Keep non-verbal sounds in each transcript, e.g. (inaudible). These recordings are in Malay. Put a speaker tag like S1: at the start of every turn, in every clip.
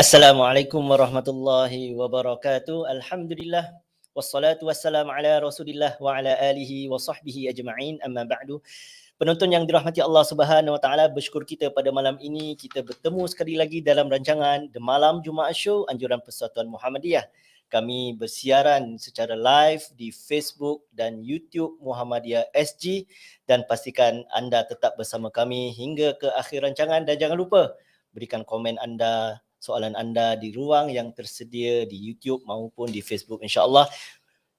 S1: Assalamualaikum warahmatullahi wabarakatuh. Alhamdulillah wassalatu wassalamu ala Rasulillah wa ala alihi wa sahbihi ajma'in. Amma ba'du. Penonton yang dirahmati Allah Subhanahu wa taala, bersyukur kita pada malam ini kita bertemu sekali lagi dalam rancangan The Malam Jumaat Show Anjuran Persatuan Muhammadiyah. Kami bersiaran secara live di Facebook dan YouTube Muhammadiyah SG dan pastikan anda tetap bersama kami hingga ke akhir rancangan dan jangan lupa berikan komen anda soalan anda di ruang yang tersedia di YouTube maupun di Facebook insya-Allah.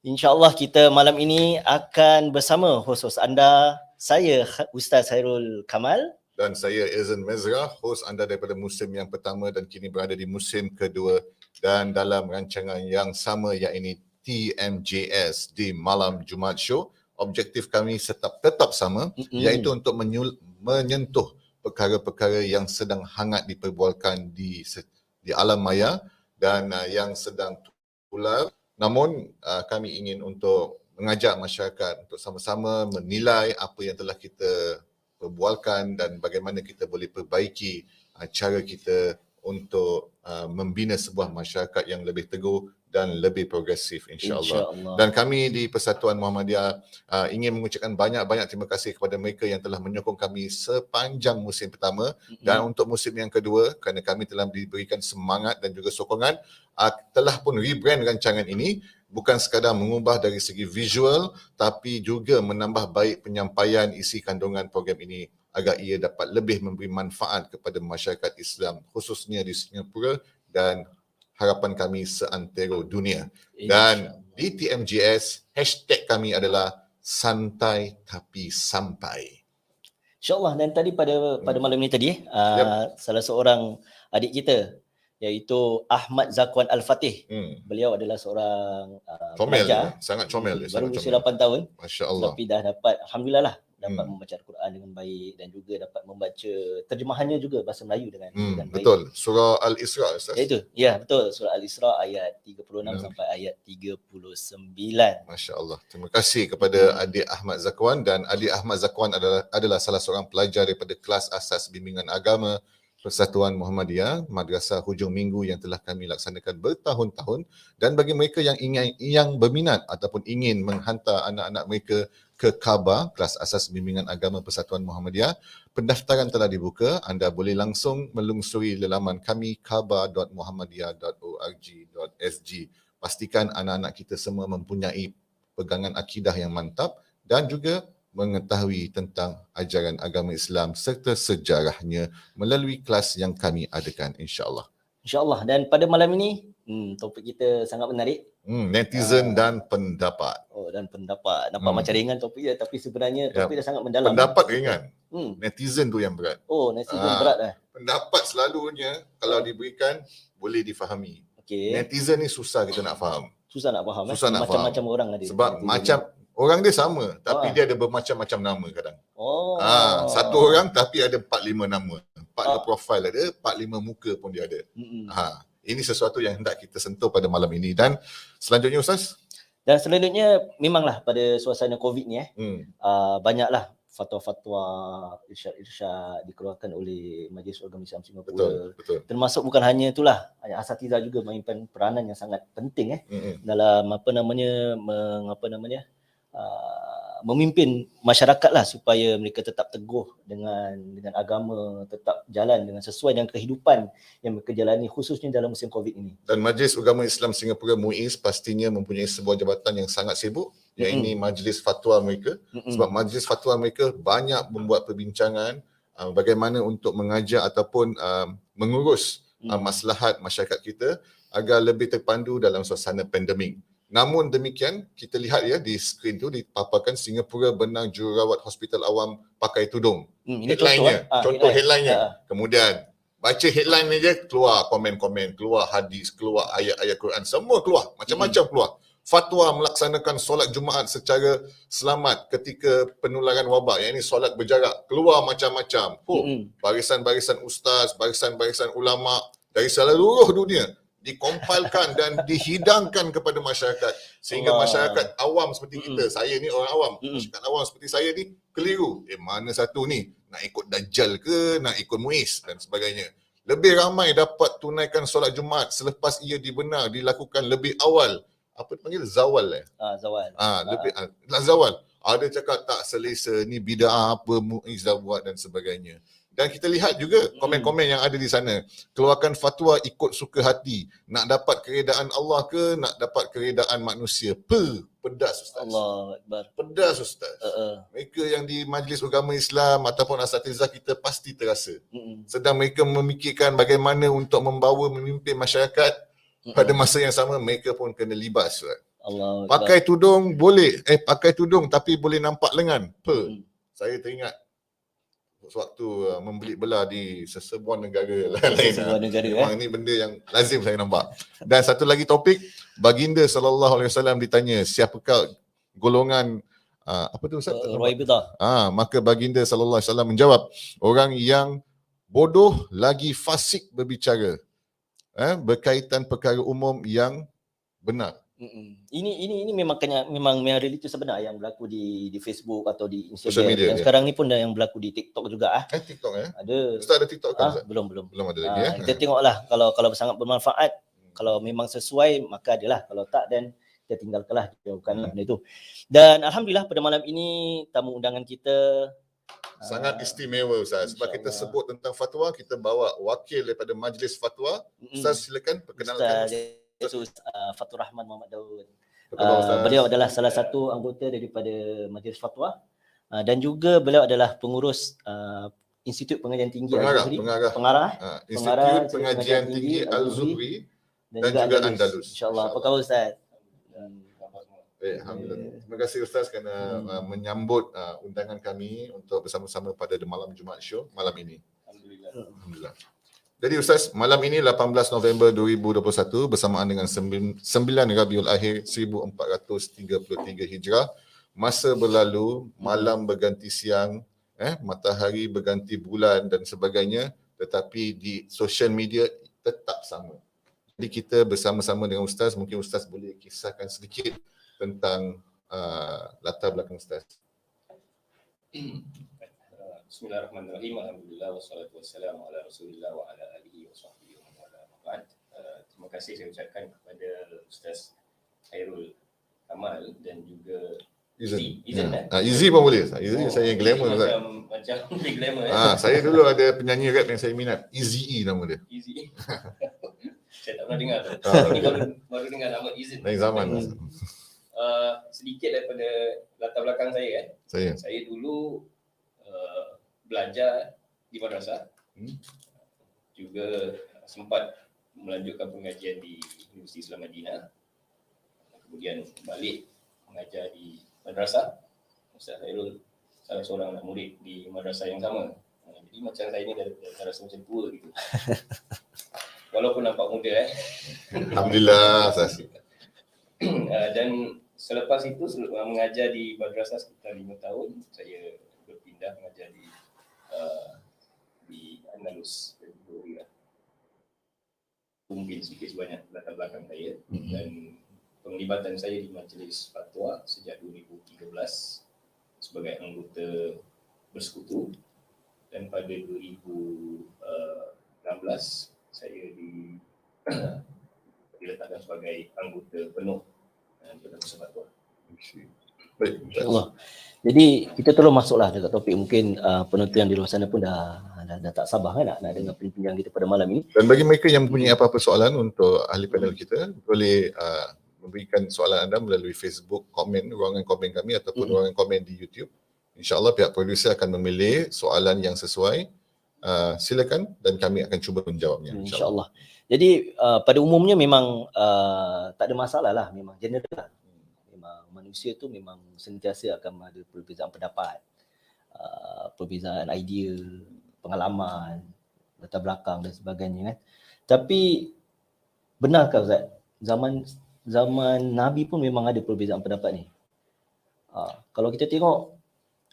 S1: Insya-Allah kita malam ini akan bersama hos-hos anda saya Ustaz Hairul Kamal
S2: dan saya Ezan Mezra, hos anda daripada musim yang pertama dan kini berada di musim kedua dan dalam rancangan yang sama iaitu TMJS di Malam Jumaat Show. Objektif kami tetap tetap sama mm-hmm. iaitu untuk menyul, menyentuh perkara-perkara yang sedang hangat diperbualkan di di alam maya dan uh, yang sedang tular. Namun uh, kami ingin untuk mengajak masyarakat untuk sama-sama menilai apa yang telah kita perbualkan dan bagaimana kita boleh perbaiki uh, cara kita untuk uh, membina sebuah masyarakat yang lebih teguh dan lebih progresif insyaAllah. Insya dan kami di Persatuan Muhammadiyah uh, ingin mengucapkan banyak-banyak terima kasih kepada mereka yang telah menyokong kami sepanjang musim pertama mm-hmm. dan untuk musim yang kedua kerana kami telah diberikan semangat dan juga sokongan uh, telah pun rebrand rancangan ini bukan sekadar mengubah dari segi visual tapi juga menambah baik penyampaian isi kandungan program ini agar ia dapat lebih memberi manfaat kepada masyarakat Islam khususnya di Singapura dan harapan kami seantero dunia. Dan di TMGS, hashtag kami adalah santai tapi sampai.
S1: InsyaAllah dan tadi pada pada hmm. malam ini tadi eh, yep. uh, salah seorang adik kita iaitu Ahmad Zakwan Al-Fatih. Hmm. Beliau adalah seorang uh,
S2: comel, pelajar. sangat comel.
S1: Baru usia 8 tahun.
S2: Masya Allah.
S1: Tapi dah dapat, Alhamdulillah lah, dapat hmm. membaca Al-Quran dengan baik dan juga dapat membaca terjemahannya juga bahasa Melayu dengan,
S2: hmm,
S1: dengan
S2: baik. Betul. Surah Al-Isra Ustaz.
S1: Ya itu. Ya betul. Surah Al-Isra ayat 36 hmm. sampai ayat 39.
S2: Masya-Allah. Terima kasih kepada hmm. adik Ahmad Zakwan dan adik Ahmad Zakwan adalah adalah salah seorang pelajar daripada kelas asas bimbingan agama Persatuan Muhammadiyah Madrasah Hujung Minggu yang telah kami laksanakan bertahun-tahun dan bagi mereka yang ingin yang berminat ataupun ingin menghantar anak-anak mereka ke Kaaba kelas asas bimbingan agama Persatuan Muhammadiyah pendaftaran telah dibuka. Anda boleh langsung melungsuri laman kami kaba.muhammadiyah.org.sg pastikan anak-anak kita semua mempunyai pegangan akidah yang mantap dan juga mengetahui tentang ajaran agama Islam serta sejarahnya melalui kelas yang kami adakan insya-Allah.
S1: Insya-Allah dan pada malam ini hmm, topik kita sangat menarik.
S2: Hmm, netizen uh, dan pendapat.
S1: Oh dan pendapat. Nampak hmm. macam ringan topik dia tapi sebenarnya topik ya. dia sangat mendalam.
S2: Pendapat ringan. Hmm. Netizen tu yang berat.
S1: Oh, netizen uh, berat dah.
S2: Pendapat selalunya kalau uh. diberikan boleh difahami. Okay. Netizen ni susah kita nak faham.
S1: Susah nak faham.
S2: Eh? Susah eh? nak
S1: macam-macam orang ada.
S2: Sebab macam Orang dia sama tapi ah. dia ada bermacam-macam nama kadang.
S1: Oh.
S2: Ha, satu orang tapi ada 4 5 nama. 4 ah. profil ada, 4 5 muka pun dia ada. Mm-hmm. Ha, ini sesuatu yang hendak kita sentuh pada malam ini dan selanjutnya ustaz.
S1: Dan selanjutnya memanglah pada suasana Covid ni eh. Hmm. Uh, banyaklah fatwa-fatwa irsyad-irsyad dikeluarkan oleh Majlis Agama Islam Singapura.
S2: Betul, betul.
S1: Termasuk bukan hanya itulah, asatiza juga mainkan peranan yang sangat penting eh mm-hmm. dalam apa namanya mengapa namanya Uh, memimpin masyarakat lah supaya mereka tetap teguh dengan dengan agama, tetap jalan dengan sesuai dengan kehidupan yang mereka jalani khususnya dalam musim COVID ini.
S2: Dan Majlis Agama Islam Singapura MUIS pastinya mempunyai sebuah jabatan yang sangat sibuk yang mm-hmm. majlis fatwa mereka mm-hmm. sebab majlis fatwa mereka banyak membuat perbincangan uh, bagaimana untuk mengajar ataupun uh, mengurus uh, maslahat masyarakat kita agar lebih terpandu dalam suasana pandemik. Namun demikian, kita lihat ya di skrin tu dipaparkan Singapura benang jururawat hospital awam pakai tudung. Hmm, headline-nya, contoh, eh? contoh headline-nya. Ha. Kemudian baca headline je keluar komen-komen, keluar hadis, keluar ayat-ayat Quran, semua keluar, macam-macam hmm. keluar. Fatwa melaksanakan solat Jumaat secara selamat ketika penularan wabak. Yang ini solat berjarak, keluar macam-macam. Oh, hmm. Barisan-barisan ustaz, barisan-barisan ulama dari seluruh dunia dikompilkan dan dihidangkan kepada masyarakat sehingga Allah. masyarakat awam seperti kita mm. saya ni orang awam mm. masyarakat awam seperti saya ni keliru eh mana satu ni nak ikut dajjal ke nak ikut muiz dan sebagainya lebih ramai dapat tunaikan solat Jumaat selepas ia dibenar dilakukan lebih awal. Apa panggil zawal eh?
S1: Ah, Zawal.
S2: Ah, lebih ah. lah zawal. Ada cakap tak selesa ni bidah apa Muiz dah buat dan sebagainya. Dan kita lihat juga komen-komen yang ada di sana. Keluarkan fatwa ikut suka hati. Nak dapat keredaan Allah ke nak dapat keredaan manusia? Pe, pedas Ustaz.
S1: Allah Akbar.
S2: Pedas Ustaz.
S1: Uh, uh.
S2: Mereka yang di Majlis Agama Islam ataupun asatizah kita pasti terasa.
S1: Mm-mm.
S2: Sedang mereka memikirkan bagaimana untuk membawa memimpin masyarakat
S1: Mm-mm.
S2: pada masa yang sama mereka pun kena libas. Ustaz.
S1: Allah.
S2: Pakai tudung boleh, eh pakai tudung tapi boleh nampak lengan. Pe.
S1: Mm.
S2: Saya teringat sewaktu uh, membeli belah di sesebuah negara (laughs) lain.
S1: Sebuah negara eh.
S2: Memang ni benda yang lazim saya nampak. Dan satu lagi topik, baginda sallallahu alaihi wasallam ditanya, siapakah golongan uh, apa tu Ustaz?
S1: Uh, Roy.
S2: Ah, maka baginda sallallahu alaihi wasallam menjawab, orang yang bodoh lagi fasik berbicara. Eh, berkaitan perkara umum yang benar.
S1: Mm-mm. Ini ini ini memang kena memang memang realiti sebenar yang berlaku di di Facebook atau di Instagram.
S2: Social media,
S1: Dan
S2: ya.
S1: sekarang ni pun dah yang berlaku di TikTok juga ah.
S2: Eh TikTok eh?
S1: Ada.
S2: Ustaz ada TikTok kan
S1: Ah,
S2: Ustaz?
S1: belum belum.
S2: Belum ada
S1: Ah,
S2: lagi eh.
S1: kita tengoklah kalau kalau sangat bermanfaat, kalau memang sesuai maka adalah. Kalau tak dan kita tinggalkanlah jauhkanlah
S2: Hmm.
S1: benda itu. Dan alhamdulillah pada malam ini tamu undangan kita
S2: Sangat
S1: ah,
S2: istimewa Ustaz. Sebab kita sebut tentang fatwa, kita bawa wakil daripada Majlis Fatwa. Ustaz silakan perkenalkan.
S1: Ustaz iaitu uh, Fatur Rahman Muhammad Daud.
S2: Apa?
S1: Uh, beliau adalah salah satu anggota daripada Majlis Fatwa uh, dan juga beliau adalah pengurus uh, Institut Pengajian Tinggi
S2: pengarah,
S1: Al-Zuhri.
S2: pengarah.
S1: Pengarah
S2: Ah,
S1: pengarah
S2: Institut
S1: Institut
S2: Pengajian
S1: Pengajian
S2: Tinggi Al-Zuhri.
S1: dan,
S2: dan juga Andalus.
S1: InsyaAllah. Apa
S2: InsyaAllah.
S1: khabar Ustaz?
S2: Eh, Alhamdulillah. Terima kasih Ustaz kerana
S1: Hmm.
S2: uh, menyambut uh, undangan kami untuk bersama-sama pada The Malam Jumaat Show malam ini.
S3: Alhamdulillah.
S2: Alhamdulillah. Jadi Ustaz, malam ini 18 November 2021 bersamaan dengan 9 Rabiul Akhir 1433 Hijrah, masa berlalu, malam berganti siang, eh matahari berganti bulan dan sebagainya, tetapi di social media tetap sama. Jadi kita bersama-sama dengan Ustaz, mungkin Ustaz boleh kisahkan sedikit tentang uh, latar belakang Ustaz.
S3: Bismillahirrahmanirrahim. Alhamdulillah wassalatu wassalamu ala Rasulillah wa ala alihi wa sahbihi wa. Ba'd. Uh, Terima kasih saya ucapkan kepada Ustaz Khairul Kamal dan juga
S2: Izin.
S3: Izin, eh?
S2: Ah, Izzy pun boleh. Izzy
S3: Oh,
S2: saya yang glamour.
S3: Macam macam (laughs) glamour eh.
S2: Ah, saya dulu ada penyanyi rap yang saya minat. Easy E nama dia.
S3: Easy. (laughs) saya tak pernah dengar tu.
S2: Ah,
S3: baru baru dengar nama Izin.
S2: Lain zaman.
S1: Hmm.
S3: Uh, sedikit daripada latar belakang saya eh.
S2: Saya.
S3: Saya dulu uh, belajar di madrasah.
S2: Hmm.
S3: Juga sempat melanjutkan pengajian di Universiti Islam Madinah. Kemudian balik mengajar di madrasah. Ustaz Khairul salah seorang anak murid di madrasah yang sama. Uh, Jadi macam saya ni dah, dah, dah rasa macam tua gitu. (laughs) Walaupun nampak muda eh.
S2: Alhamdulillah Ustaz.
S3: Uh, (clears throat) dan selepas itu mengajar di madrasah sekitar lima tahun saya berpindah mengajar di uh, di Andalus dan Gloria. Itu mungkin sedikit sebanyak latar belakang saya
S2: Mhm.
S3: dan penglibatan saya di Majlis Fatwa sejak 2013 sebagai anggota bersekutu dan pada 2016 saya di (clears throat) diletakkan sebagai anggota penuh uh, dalam Fatwa.
S2: Baik.
S1: InsyaAllah. Jadi kita terus masuklah dekat topik mungkin uh, penonton yang di luar sana pun dah dah, dah tak sabar kan nak, nak dengar perbincangan kita pada malam ini.
S2: Dan bagi mereka yang mempunyai apa-apa soalan untuk ahli panel kita, boleh uh, memberikan soalan anda melalui Facebook komen, ruangan komen kami ataupun
S1: Mhm.
S2: ruangan komen di YouTube. InsyaAllah pihak produser akan memilih soalan yang sesuai. Uh, silakan dan kami akan cuba menjawabnya.
S1: InsyaAllah. Jadi uh, pada umumnya memang uh, tak ada masalah lah memang general lah. Manusia tu memang sentiasa akan ada perbezaan pendapat, uh, perbezaan idea, pengalaman, latar belakang dan sebagainya kan. Tapi benarkah Ustaz zaman zaman Nabi pun memang ada perbezaan pendapat ni. Uh, kalau kita tengok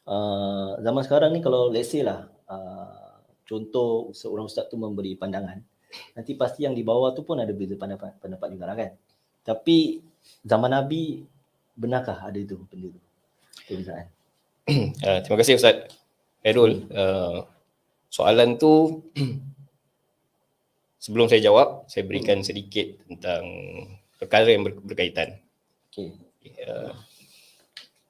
S1: uh, zaman sekarang ni kalau let's say lah uh, contoh seorang ustaz tu memberi pandangan nanti pasti yang di bawah tu pun ada beza pendapat pendapat juga lah kan. Tapi zaman Nabi benarkah ada itu benda? Perbezaan.
S3: Uh, (clears throat) terima kasih Ustaz Khairul. Uh, soalan tu (clears throat) sebelum saya jawab, saya berikan sedikit tentang perkara yang ber- berkaitan.
S1: Okey.
S3: Uh,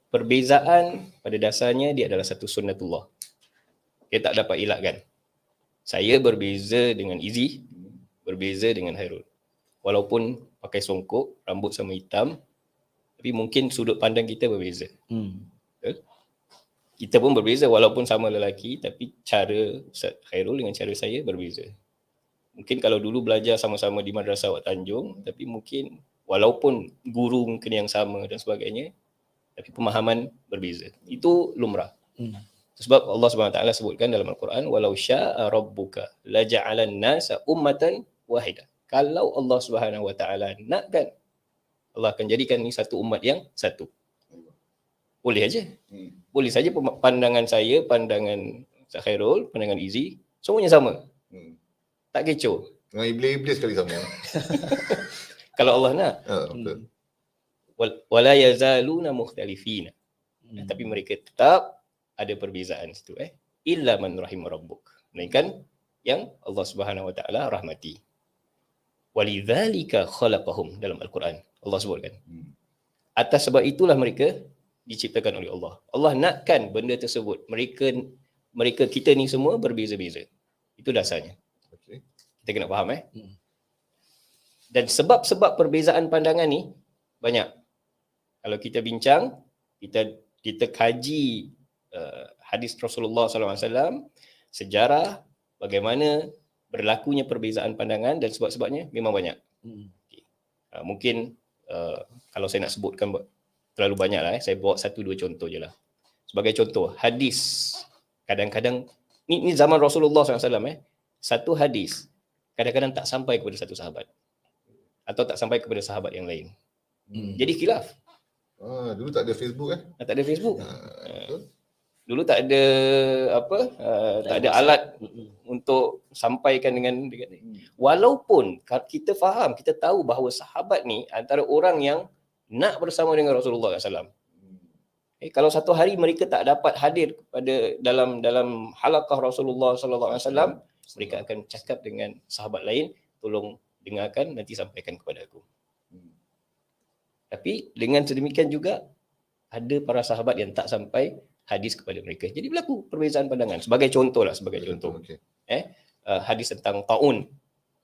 S3: perbezaan pada dasarnya dia adalah satu sunnatullah. Dia tak dapat elakkan. Saya berbeza dengan Izzy, berbeza dengan Hairul. Walaupun pakai songkok, rambut sama hitam, tapi mungkin sudut pandang kita berbeza.
S1: Hmm.
S3: Kita pun berbeza walaupun sama lelaki tapi cara Ustaz Khairul dengan cara saya berbeza. Mungkin kalau dulu belajar sama-sama di Madrasah Wak Tanjung tapi mungkin walaupun guru mungkin yang sama dan sebagainya tapi pemahaman berbeza. Itu lumrah.
S1: Hmm.
S3: Sebab Allah Subhanahu Wa Taala sebutkan dalam Al-Quran walau syaa rabbuka laja'alan nasa ummatan wahidah. Kalau Allah Subhanahu Wa Taala nakkan Allah akan jadikan ni satu umat yang satu. Boleh aja.
S2: Hmm.
S3: Boleh saja pandangan saya, pandangan Ustaz Khairul, pandangan Izzy, semuanya sama.
S2: Hmm.
S3: Tak kecoh.
S2: Dengan iblis-iblis sekali sama. (laughs)
S3: Kalau Allah nak.
S2: Ha, betul.
S1: Hmm.
S3: Wal- Wala yazaluna mukhtalifina.
S1: Hmm.
S3: Tapi mereka tetap ada perbezaan situ eh. Illa man rahim rabbuk. Melainkan yang Allah Subhanahu Wa Taala rahmati. Walidzalika khalaqahum dalam Al-Quran. Allah sebutkan.
S2: Hmm.
S3: Atas sebab itulah mereka diciptakan oleh Allah. Allah nakkan benda tersebut. Mereka mereka kita ni semua berbeza-beza. Itu dasarnya.
S2: Okey.
S3: Kita kena faham eh.
S1: Hmm.
S3: Dan sebab-sebab perbezaan pandangan ni banyak. Kalau kita bincang, kita kita kaji uh, hadis Rasulullah SAW, sejarah bagaimana berlakunya perbezaan pandangan dan sebab-sebabnya memang banyak.
S1: Hmm.
S3: Uh, mungkin uh, kalau saya nak sebutkan terlalu banyak lah eh. Saya bawa satu dua contoh je lah. Sebagai contoh, hadis. Kadang-kadang, ni, ni zaman Rasulullah SAW eh. Satu hadis, kadang-kadang tak sampai kepada satu sahabat. Atau tak sampai kepada sahabat yang lain.
S1: Hmm.
S3: Jadi khilaf.
S2: Ah, dulu tak ada Facebook eh?
S3: Tak ada Facebook.
S2: Ha, betul.
S3: Dulu tak ada apa, uh, tak ada alat
S1: Hmm.
S3: untuk sampaikan dengan dengan walaupun ka- kita faham, kita tahu bahawa sahabat ni antara orang yang nak bersama dengan Rasulullah SAW.
S2: Hmm.
S3: Eh, kalau satu hari mereka tak dapat hadir pada dalam dalam halaqah Rasulullah SAW, mereka akan cakap dengan sahabat lain, tolong dengarkan nanti sampaikan kepada aku.
S2: Hmm.
S3: Tapi dengan sedemikian juga ada para sahabat yang tak sampai hadis kepada mereka. Jadi berlaku perbezaan pandangan. Sebagai contoh lah, sebagai contoh.
S2: Okey.
S3: Uh, hadis tentang taun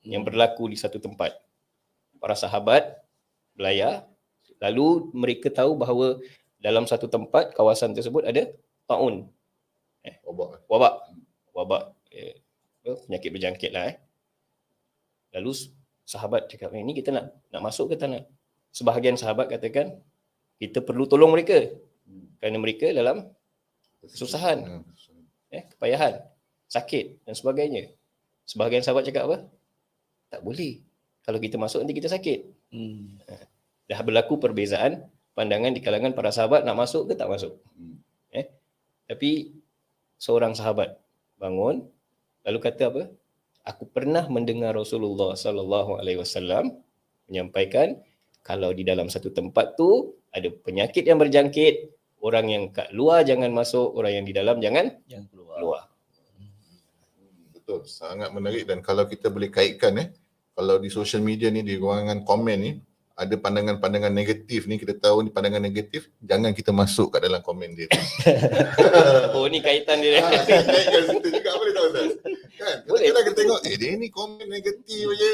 S3: yang berlaku di satu tempat. Para sahabat belayar, lalu mereka tahu bahawa dalam satu tempat, kawasan tersebut ada taun,
S2: Obak.
S3: wabak. Wabak, eh, apa, penyakit berjangkit lah eh. Lalu sahabat cakap, "Eh, ini kita nak nak masuk ke tak nak? Sebahagian sahabat katakan, kita perlu tolong mereka
S2: Hmm.
S3: kerana mereka dalam Kesusahan.
S2: Ha,
S3: eh, kepayahan, sakit dan sebagainya. Sebahagian sahabat cakap apa? Tak boleh. Kalau kita masuk nanti kita sakit.
S1: Hmm.
S3: Dah berlaku perbezaan pandangan di kalangan para sahabat nak masuk ke tak masuk.
S2: Hmm.
S3: Tapi seorang sahabat bangun lalu kata apa? Aku pernah mendengar Rasulullah sallallahu alaihi wasallam menyampaikan kalau di dalam satu tempat tu ada penyakit yang berjangkit, orang yang kat luar jangan masuk, orang yang di dalam jangan
S1: Yang keluar.
S3: keluar.
S2: Betul, sangat menarik dan kalau kita boleh kaitkan eh, kalau di social media ni di ruangan komen ni ada pandangan-pandangan negatif ni kita tahu ni pandangan negatif jangan kita masuk kat dalam komen dia. (laughs)
S3: Oh ni kaitan dia.
S2: ha, kaitkan situ juga boleh tahu tak? Kan?
S3: Boleh.
S2: Kita tengok eh dia ni komen negatif aja.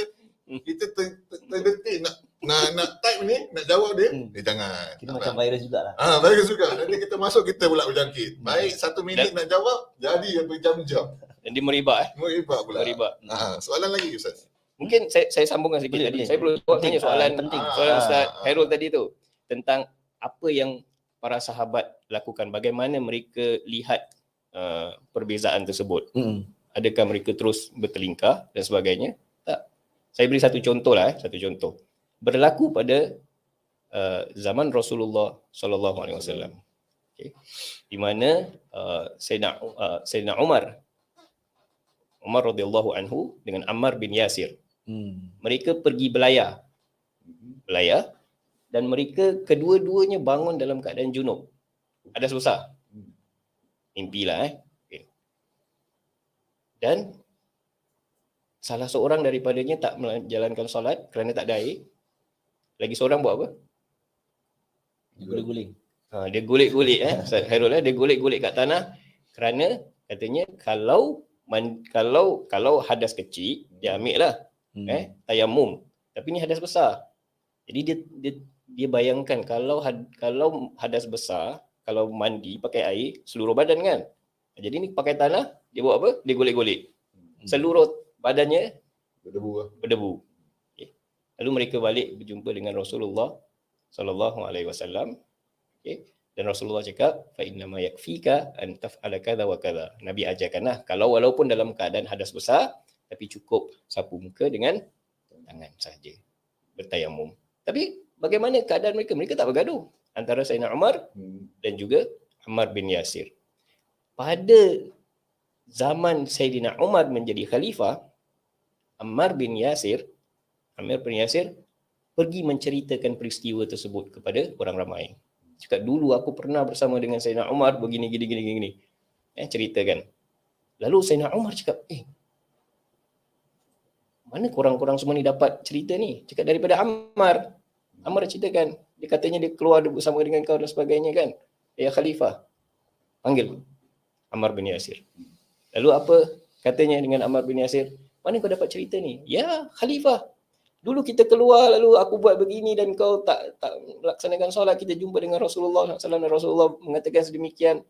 S2: Kita ter- ter- terdetik nak nak nak type ni, nak jawab dia,
S1: Hmm.
S2: eh jangan.
S1: Kita macam
S2: nak.
S1: virus jugalah.
S2: Ah, bagus juga. Nanti kita masuk kita pula berjangkit. Baik satu minit nak jawab, jadi berjam-jam.
S3: Dan dia meribak eh.
S2: Meribak pula.
S3: Meribak.
S2: Ah, soalan lagi Ustaz.
S3: Mungkin saya saya sambungkan sikit
S1: Boleh,
S3: tadi.
S1: boleh.
S3: Saya belum jawab tanya soalan
S1: ah, penting.
S3: soalan
S2: Ah,
S3: Ustaz
S2: ah.
S3: Hairul tadi tu tentang apa yang para sahabat lakukan, bagaimana mereka lihat uh, perbezaan tersebut.
S1: Hmm.
S3: Adakah mereka terus bertelingkah dan sebagainya? Tak. Saya beri satu contoh lah, eh, satu contoh. Berlaku pada uh, zaman Rasulullah sallallahu alaihi wasallam. Okey. Di mana uh, Sayyidina uh, Sayyidina Umar Umar radhiyallahu anhu dengan Ammar bin Yasir
S1: Hmm.
S3: mereka pergi belayar belayar dan mereka kedua-duanya bangun dalam keadaan junub ada susah mimpilah eh okay. dan salah seorang daripadanya tak menjalankan solat kerana tak ada air. Lagi seorang buat apa?
S1: Guling-guling.
S3: Ha, dia golek-golek eh. Ustaz Hairul eh, dia golek-golek kat tanah kerana katanya kalau man, kalau kalau hadas kecil dia ambil lah
S1: Hmm.
S3: eh tayamum. Tapi ni hadas besar. Jadi dia dia dia bayangkan kalau had, kalau hadas besar, kalau mandi pakai air seluruh badan kan. Jadi ni pakai tanah, dia buat apa? Dia golek-golek.
S1: Hmm.
S3: Seluruh badannya
S2: Berdebu lah.
S3: berdebu. Lalu mereka balik berjumpa dengan Rasulullah sallallahu alaihi wasallam. Okay. Dan Rasulullah cakap, fa inna ma yakfika an taf'ala kadha wa kadha. Nabi ajarkanlah kalau walaupun dalam keadaan hadas besar tapi cukup sapu muka dengan tangan saja. Bertayamum. Tapi bagaimana keadaan mereka? Mereka tak bergaduh antara Sayyidina Umar dan juga Ammar bin Yasir. Pada zaman Sayyidina Umar menjadi khalifah, Ammar bin Yasir, Ammar bin Yasir pergi menceritakan peristiwa tersebut kepada orang ramai. Cakap dulu aku pernah bersama dengan Sayyidina Umar begini gini gini gini. Eh ceritakan. Lalu Sayyidina Umar cakap, "Eh, mana korang-korang semua ni dapat cerita ni?" Cakap daripada Ammar. Ammar ceritakan. Dia katanya dia keluar bersama dengan kau dan sebagainya kan. Ya khalifah. Panggil Ammar bin Yasir. Lalu apa katanya dengan Ammar bin Yasir? Mana kau dapat cerita ni? Ya, khalifah. Dulu kita keluar lalu aku buat begini dan kau tak tak melaksanakan solat kita jumpa dengan Rasulullah SAW dan Rasulullah mengatakan sedemikian.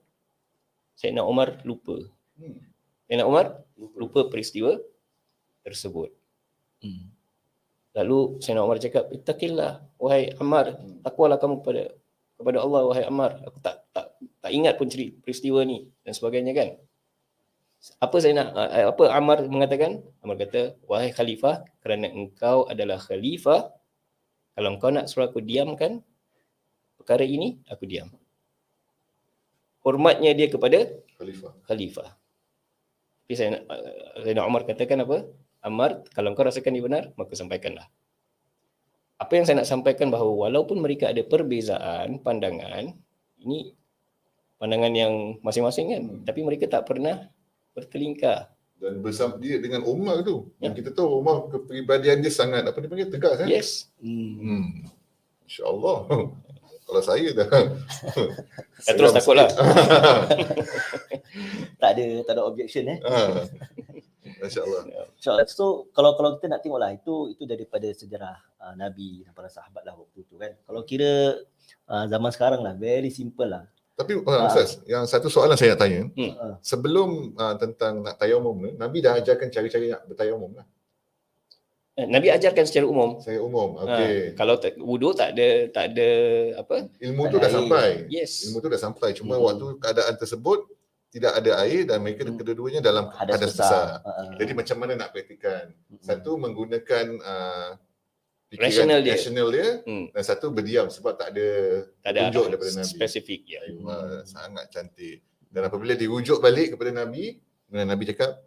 S3: Sayyidina Umar lupa.
S2: Hmm.
S3: Sayyidina Umar lupa peristiwa tersebut.
S1: Hmm.
S3: Lalu Sayyidina Umar cakap, "Ittaqillah wahai Ammar, takwalah kamu kepada kepada Allah wahai Ammar. Aku tak tak tak ingat pun ceri- peristiwa ni dan sebagainya kan." Apa saya nak apa Ammar mengatakan? Ammar kata, "Wahai khalifah, kerana engkau adalah khalifah, kalau engkau nak suruh aku diamkan perkara ini, aku diam." Hormatnya dia kepada
S2: Khalifah.
S3: khalifah. Tapi saya nak saya nak Umar katakan apa? Ammar, kalau kau rasakan dia benar, maka sampaikanlah. Apa yang saya nak sampaikan bahawa walaupun mereka ada perbezaan pandangan, ini pandangan yang masing-masing kan,
S2: Hmm.
S3: tapi mereka tak pernah bertelingkar.
S2: Dan bersama dia dengan Umar tu.
S3: Ya.
S2: Yang kita tahu Umar kepribadian dia sangat apa dia panggil tegas kan?
S3: Yes.
S1: Hmm.
S2: Hmm. InsyaAllah. (laughs) Kalau saya dah. (laughs)
S3: Ya, terus takutlah. (laughs)
S1: Tak ada tak ada objection eh.
S2: Ah. InsyaAllah.
S1: InsyaAllah. So kalau kalau kita nak tengoklah itu itu daripada sejarah uh, Nabi dan para sahabat lah waktu tu kan. Kalau kira uh, zaman sekarang lah very simple lah.
S2: Tapi
S1: Ah.
S2: uh, Ustaz, yang satu soalan saya nak tanya.
S3: Hmm.
S1: Uh,
S2: Sebelum uh, tentang nak tayamum ni, Nabi dah ajarkan cara-cara nak bertayamum lah.
S3: Eh, Nabi ajarkan secara umum.
S2: Saya umum.
S3: Ha,
S2: Okey.
S3: kalau tak, wudu tak ada tak ada apa?
S2: Ilmu
S1: tak
S2: tu dah
S1: air.
S2: sampai.
S3: Yes.
S2: Ilmu tu dah sampai. Cuma
S1: Hmm.
S2: waktu keadaan tersebut tidak ada air dan mereka
S1: Hmm.
S2: kedua-duanya dalam
S1: hadas,
S2: hadas,
S1: besar.
S2: besar.
S1: Uh,
S2: Jadi macam mana nak praktikan?
S1: mm,
S2: Satu menggunakan uh, fikiran
S3: Rasional dia.
S2: rasional dia
S3: Hmm,
S2: dan satu berdiam sebab tak ada
S3: tak ada
S2: Tunjuk daripada Nabi.
S3: spesifik ya.
S2: Wah, sangat cantik. Dan apabila dirujuk balik kepada Nabi, dan Nabi cakap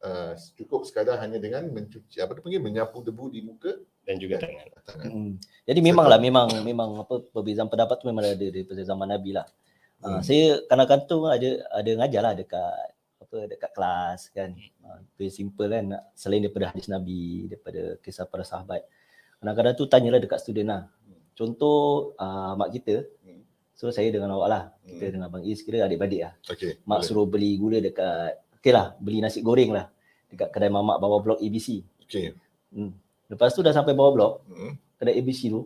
S2: uh, cukup sekadar hanya dengan mencuci apa dia panggil menyapu debu di muka
S3: dan juga
S2: dan
S3: tangan.
S2: tangan.
S1: Mm. Jadi memanglah memang memang apa perbezaan pendapat tu memang ada daripada zaman Nabi lah. Uh,
S2: Hmm.
S1: saya kadang-kadang tu ada ada ngajar lah dekat apa dekat kelas kan. Uh, very simple kan nak- selain daripada hadis Nabi, daripada kisah para sahabat. Kadang-kadang tu tanyalah dekat student lah. Contoh uh, mak kita. So saya dengan awak lah. Kita
S2: Hmm.
S1: dengan Abang Is kira adik-beradik lah.
S2: Okey.
S1: Mak
S2: boleh.
S1: suruh beli gula dekat okey lah beli nasi goreng lah dekat kedai mamak bawah blok ABC.
S2: Okey.
S1: Hmm. Lepas tu dah sampai bawah blok,
S2: Hmm.
S1: kedai ABC tu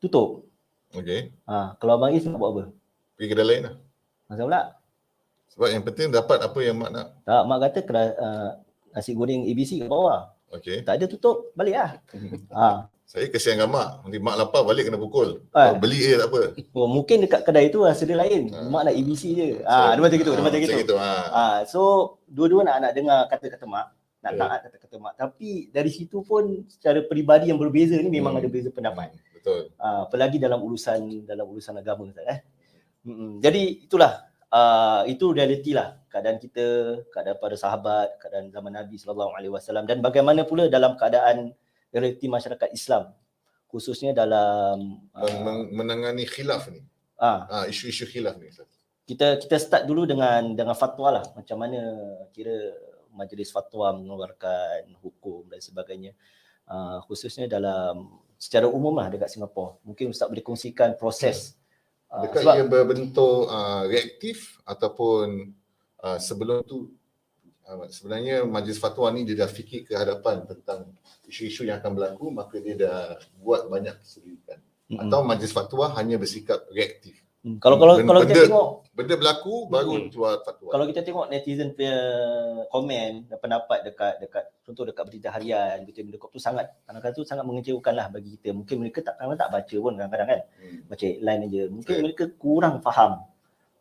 S1: tutup.
S2: Okey.
S1: Ha, kalau Abang Is nak buat apa?
S2: Pergi kedai lain lah.
S1: Masa pula?
S2: Sebab yang penting dapat apa yang mak nak.
S1: Tak, mak kata kedai uh, nasi goreng ABC kat bawah.
S2: Okey.
S1: Tak ada tutup, balik lah. (laughs) Ha.
S2: Saya kesian dengan mak. Nanti mak lapar balik kena pukul.
S1: Ah.
S2: Oh, beli je tak apa.
S1: Oh, mungkin dekat kedai tu rasa dia lain.
S2: Ah.
S1: Mak nak ABC je. Ha, dia macam gitu, dia
S2: Ah,
S1: macam gitu.
S2: gitu. Ha.
S1: Ha, so dua-dua nak nak dengar kata-kata mak, nak
S2: Ya.
S1: taat kata-kata mak. Tapi dari situ pun secara peribadi yang berbeza ni memang
S2: Hmm.
S1: ada beza pendapat.
S2: Betul.
S1: Uh, apalagi dalam urusan dalam urusan agama Ustaz eh. Mm-mm. Jadi itulah uh, itu realiti lah keadaan kita, keadaan para sahabat, keadaan zaman Nabi sallallahu alaihi wasallam dan bagaimana pula dalam keadaan realiti masyarakat Islam khususnya dalam
S2: Men-
S1: uh,
S2: men- menangani khilaf ni.
S1: ah
S2: Ha, isu-isu khilaf ni.
S1: Kita kita start dulu dengan dengan fatwa lah macam mana kira majlis fatwa mengeluarkan hukum dan sebagainya uh, khususnya dalam secara umum lah dekat Singapura. Mungkin Ustaz boleh kongsikan proses
S2: uh, dekat sebab, ia berbentuk uh, reaktif ataupun uh, sebelum tu uh, sebenarnya majlis fatwa ni dia dah fikir ke hadapan tentang isu-isu yang akan berlaku maka dia dah buat banyak keselidikan. Mm-hmm. Atau majlis fatwa hanya bersikap reaktif.
S1: Hmm. Kalau kalau benda, kalau kita tengok
S2: benda berlaku baru hmm. keluar fatwa.
S1: Kalau kita tengok netizen punya komen dan pendapat dekat dekat contoh dekat berita harian berita berita tu sangat kadang-kadang tu sangat mengecewakan lah bagi kita. Mungkin mereka tak kadang tak baca pun kadang-kadang kan. Hmm. Baca headline aja. Mungkin okay. mereka kurang faham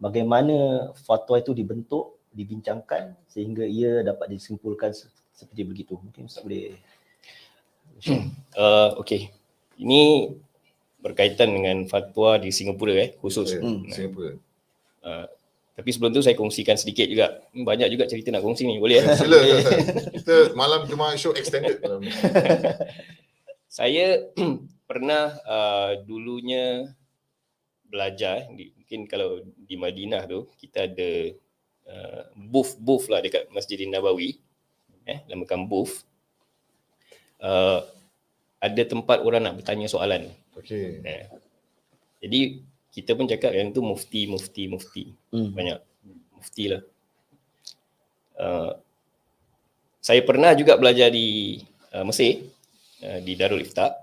S1: bagaimana fatwa itu dibentuk, dibincangkan sehingga ia dapat disimpulkan seperti begitu. Mungkin Ustaz boleh
S3: uh, okay. Ini berkaitan dengan fatwa di Singapura eh khusus.
S2: Yeah, hmm. Singapura.
S3: Uh, tapi sebelum tu saya kongsikan sedikit juga. Hmm, banyak juga cerita nak kongsi ni. Boleh (laughs) ya?
S2: Sila, Kita malam Jumaat show extended malam (laughs) ni.
S3: saya (clears throat) pernah uh, dulunya belajar di, mungkin kalau di Madinah tu kita ada uh, booth booth lah dekat Masjid Nabawi eh namakan booth uh, ada tempat orang nak bertanya soalan
S2: Okey. Eh.
S3: Jadi kita pun cakap yang tu mufti, mufti, mufti. Hmm. Banyak mufti lah. Uh, saya pernah juga belajar di uh, Mesir, uh, di Darul Ifta.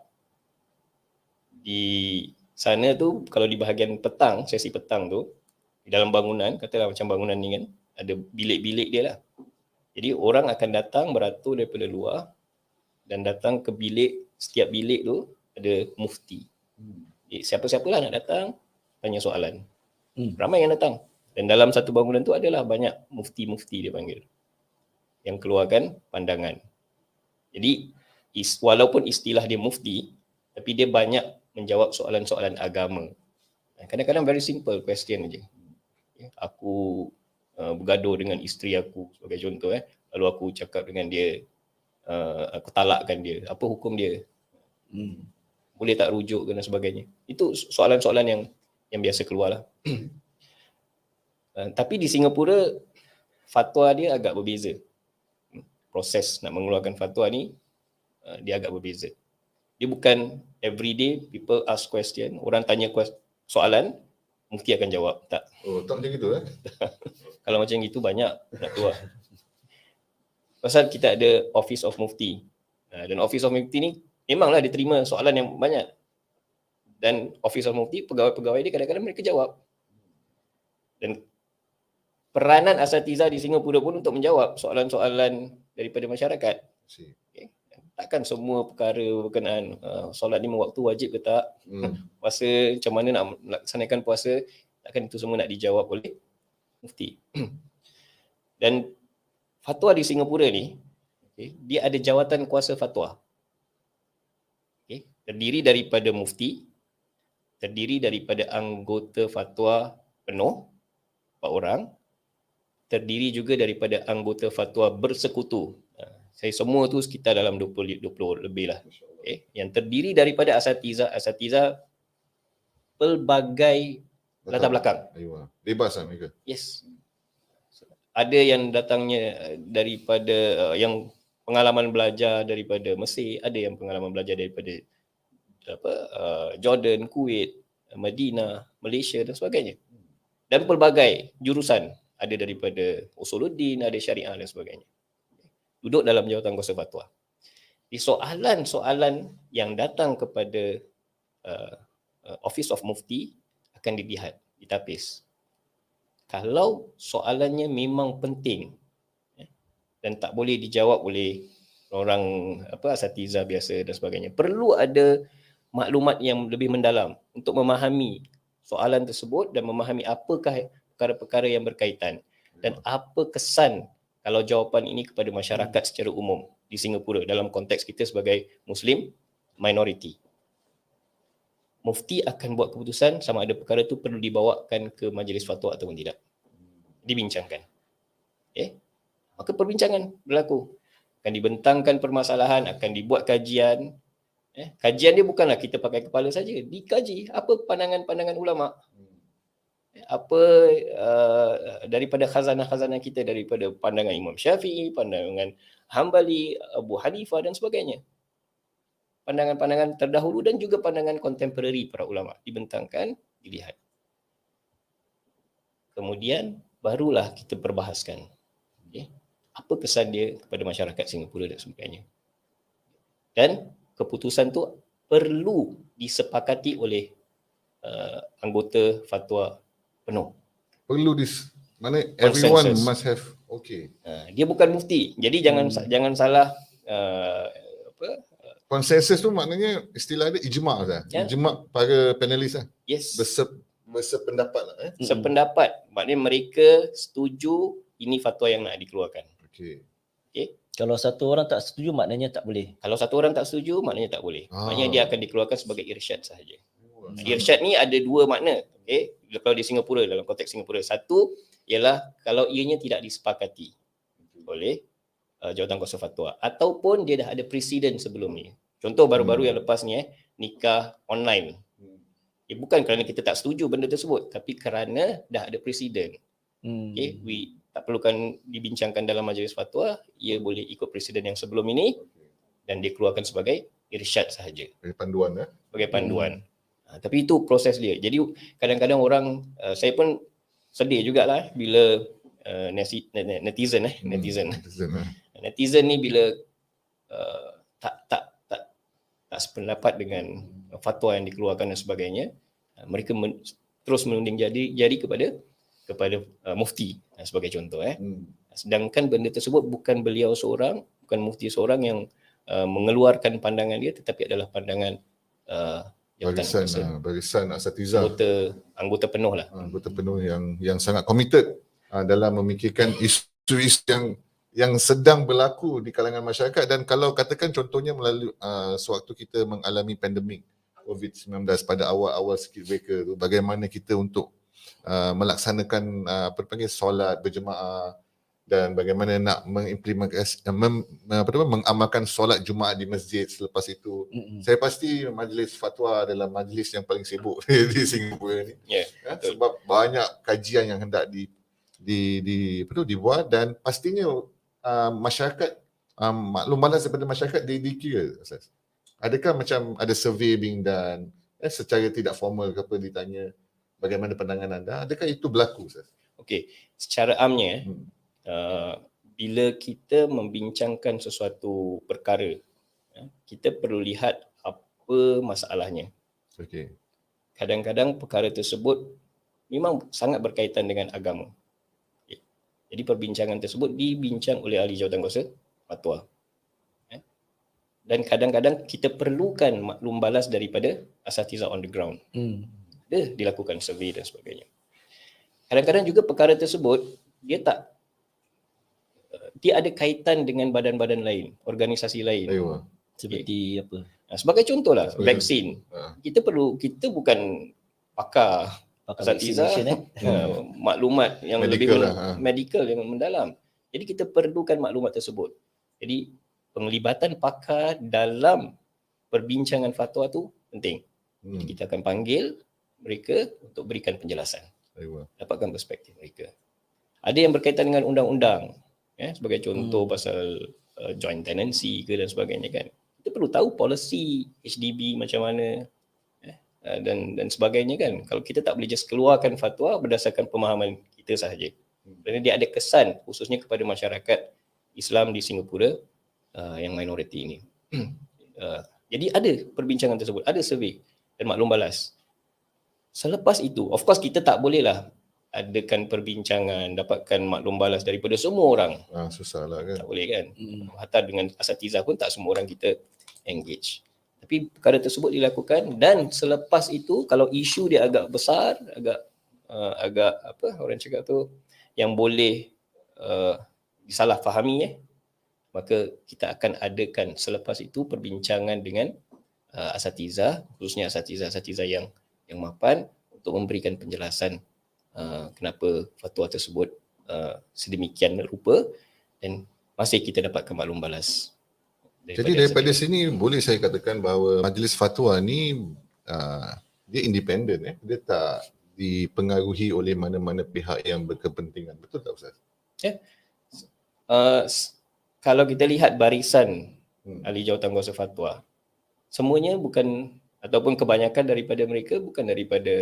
S3: Di sana tu kalau di bahagian petang, sesi petang tu, dalam bangunan, katalah macam bangunan ni kan, ada bilik-bilik dia lah. Jadi orang akan datang beratur daripada luar dan datang ke bilik, setiap bilik tu ada mufti. Hmm. Siapa-siapalah nak datang, tanya soalan. Hmm. Ramai yang datang. Dan dalam satu bangunan tu adalah banyak mufti-mufti dia panggil. Yang keluarkan pandangan. Jadi is, walaupun istilah dia mufti, tapi dia banyak menjawab soalan-soalan agama. Kadang-kadang very simple question aja. Ya, aku uh, bergaduh dengan isteri aku sebagai contoh eh. Lalu aku cakap dengan dia, uh, aku talakkan dia. Apa hukum dia? Hmm boleh tak rujuk dan sebagainya. Itu soalan-soalan yang yang biasa keluar lah. (clears throat) uh, tapi di Singapura, fatwa dia agak berbeza. Proses nak mengeluarkan fatwa ni, uh, dia agak berbeza. Dia bukan everyday people ask question, orang tanya soalan, mufti akan jawab. Tak.
S2: Oh, tak macam gitu eh? (laughs)
S3: Kalau macam gitu banyak nak keluar. Pasal kita ada Office of Mufti. Dan Office of Mufti ni memanglah dia terima soalan yang banyak. Dan Office of Mufti, pegawai-pegawai dia kadang-kadang mereka jawab. Dan peranan asatiza di Singapura pun untuk menjawab soalan-soalan daripada masyarakat. Takkan semua perkara berkenaan uh, solat lima waktu wajib ke tak, hmm. (laughs) puasa macam mana nak laksanakan puasa, takkan itu semua nak dijawab oleh mufti. (clears throat) Dan fatwa di Singapura ni, okay, dia ada jawatan kuasa fatwa terdiri daripada mufti, terdiri daripada anggota fatwa penuh, empat orang, terdiri juga daripada anggota fatwa bersekutu. Saya semua tu sekitar dalam 20, 20 lebih lah. Okay. Yang terdiri daripada asatiza, asatiza pelbagai latar belakang.
S2: Bebas lah mereka?
S3: Yes. Ada yang datangnya daripada uh, yang pengalaman belajar daripada Mesir, ada yang pengalaman belajar daripada apa uh, Jordan, Kuwait, Medina, Malaysia dan sebagainya. Dan pelbagai jurusan ada daripada usuluddin, ada syariah dan sebagainya. Duduk dalam jawatan kuasa fatwa. Di soalan-soalan yang datang kepada uh, uh, Office of Mufti akan dilihat, ditapis. Kalau soalannya memang penting eh, dan tak boleh dijawab oleh orang apa asatiza biasa dan sebagainya. Perlu ada maklumat yang lebih mendalam untuk memahami soalan tersebut dan memahami apakah perkara-perkara yang berkaitan dan apa kesan kalau jawapan ini kepada masyarakat secara umum di Singapura dalam konteks kita sebagai Muslim minority. Mufti akan buat keputusan sama ada perkara itu perlu dibawakan ke majlis fatwa ataupun tidak. Dibincangkan. Okay. Maka perbincangan berlaku. Akan dibentangkan permasalahan, akan dibuat kajian, Eh, kajian dia bukanlah kita pakai kepala saja. Dikaji apa pandangan-pandangan ulama. Apa uh, daripada khazanah-khazanah kita daripada pandangan Imam Syafi'i, pandangan Hambali, Abu Hanifah dan sebagainya. Pandangan-pandangan terdahulu dan juga pandangan kontemporari para ulama dibentangkan, dilihat. Kemudian barulah kita perbahaskan. Okay. Apa kesan dia kepada masyarakat Singapura dan sebagainya. Dan keputusan tu perlu disepakati oleh uh, anggota fatwa penuh.
S2: Perlu dis mana everyone must have okay.
S3: Uh, dia bukan mufti. Jadi jangan hmm. jangan salah uh, apa
S2: konsensus tu maknanya istilah dia ijma' sah. Yeah. Ijma' para panelis lah.
S3: Yes.
S2: Bersep, bersependapat lah eh.
S3: Sependapat. Maknanya mereka setuju ini fatwa yang nak dikeluarkan.
S2: Okay.
S1: Okay. Kalau satu orang tak setuju maknanya tak boleh.
S3: Kalau satu orang tak setuju maknanya tak boleh. Ah. Maknanya dia akan dikeluarkan sebagai irsyad sahaja. Irsyad ni ada dua makna. Okay. Kalau di Singapura, dalam konteks Singapura. Satu ialah kalau ianya tidak disepakati oleh uh, jawatan kuasa fatwa. Ataupun dia dah ada presiden sebelum ni. Contoh baru-baru hmm. yang lepas ni eh, nikah online. Hmm. Eh, bukan kerana kita tak setuju benda tersebut. Tapi kerana dah ada presiden. Hmm. Okay. We, tak perlukan dibincangkan dalam majlis fatwa, ia boleh ikut presiden yang sebelum ini dan dikeluarkan sebagai irsyad sahaja.
S2: Sebagai panduan ya.
S3: Sebagai panduan. Hmm. Ha, tapi itu proses dia. Jadi kadang-kadang orang uh, saya pun sedih jugalah bila uh, netizen eh hmm. netizen. Netizen, eh. netizen ni bila uh, tak tak tak tak sependapat dengan fatwa yang dikeluarkan dan sebagainya, uh, mereka men, terus menunding jadi jadi kepada kepada uh, mufti uh, sebagai contoh eh. Hmm. Sedangkan benda tersebut bukan beliau seorang, bukan mufti seorang yang uh, mengeluarkan pandangan dia tetapi adalah pandangan uh,
S2: barisan uh, barisan asatiza
S3: anggota anggota penuh lah.
S2: Uh, anggota penuh yang yang sangat committed uh, dalam memikirkan isu-isu yang yang sedang berlaku di kalangan masyarakat. Dan kalau katakan contohnya melalui uh, sewaktu kita mengalami pandemik COVID-19 pada awal-awal sikit mereka tu bagaimana kita untuk Uh, melaksanakan uh, apa panggil solat berjemaah dan bagaimana nak mengimplementasi uh, mem, apa nama mengamalkan solat Jumaat di masjid selepas itu mm-hmm. saya pasti majlis fatwa adalah majlis yang paling sibuk (laughs) di Singapura ni
S3: yeah,
S2: ya, sebab banyak kajian yang hendak di di di apa tu dibuat dan pastinya uh, masyarakat um, maklum balas daripada masyarakat dia dikira asas adakah macam ada survey being done eh, secara tidak formal ke apa ditanya bagaimana pandangan anda? Adakah itu berlaku?
S3: Okey, secara amnya, hmm. Uh, bila kita membincangkan sesuatu perkara, ya, kita perlu lihat apa masalahnya.
S2: Okey.
S3: Kadang-kadang perkara tersebut memang sangat berkaitan dengan agama. Okay. Jadi perbincangan tersebut dibincang oleh ahli jawatan kuasa fatwa. Ya. Dan kadang-kadang kita perlukan maklum balas daripada asatiza on the ground. Hmm dia dilakukan survey dan sebagainya. Kadang-kadang juga perkara tersebut dia tak dia ada kaitan dengan badan-badan lain, organisasi lain.
S2: Ayuh.
S1: Seperti okay. apa?
S3: Sebagai contohlah Sebagai vaksin. Ha. Kita perlu kita bukan pakar pakar vaksin eh. Uh, (laughs) maklumat yang medical lebih lah, ha. medical yang mendalam. Jadi kita perlukan maklumat tersebut. Jadi penglibatan pakar dalam perbincangan fatwa tu penting. Hmm. Kita akan panggil mereka untuk berikan penjelasan. Ayuh. Dapatkan perspektif mereka. Ada yang berkaitan dengan undang-undang. Ya, sebagai contoh hmm. pasal uh, joint tenancy ke dan sebagainya kan. Kita perlu tahu polisi HDB macam mana ya, uh, dan dan sebagainya kan. Kalau kita tak boleh just keluarkan fatwa berdasarkan pemahaman kita sahaja. Kerana dia ada kesan khususnya kepada masyarakat Islam di Singapura uh, yang minoriti ini. (clears throat) uh, jadi ada perbincangan tersebut, ada survey dan maklum balas. Selepas itu, of course kita tak boleh lah adakan perbincangan, dapatkan maklum balas daripada semua orang.
S2: Ah, susah lah kan.
S3: Tak boleh kan. Hmm. Hatta dengan asatiza pun tak semua orang kita engage. Tapi perkara tersebut dilakukan dan selepas itu kalau isu dia agak besar, agak uh, agak apa orang cakap tu yang boleh uh, disalahfahami eh maka kita akan adakan selepas itu perbincangan dengan uh, asatiza khususnya asatiza-asatiza yang yang mapan untuk memberikan penjelasan uh, kenapa fatwa tersebut uh, sedemikian rupa dan masih kita dapatkan maklum balas.
S2: Daripada Jadi daripada sini boleh saya katakan bahawa majlis fatwa ni uh, dia independen eh dia tak dipengaruhi oleh mana-mana pihak yang berkepentingan. Betul tak Ustaz?
S3: Uh, s- kalau kita lihat barisan
S2: Hmm.
S3: ahli jawatan kuasa fatwa, semuanya bukan ataupun kebanyakan daripada mereka bukan daripada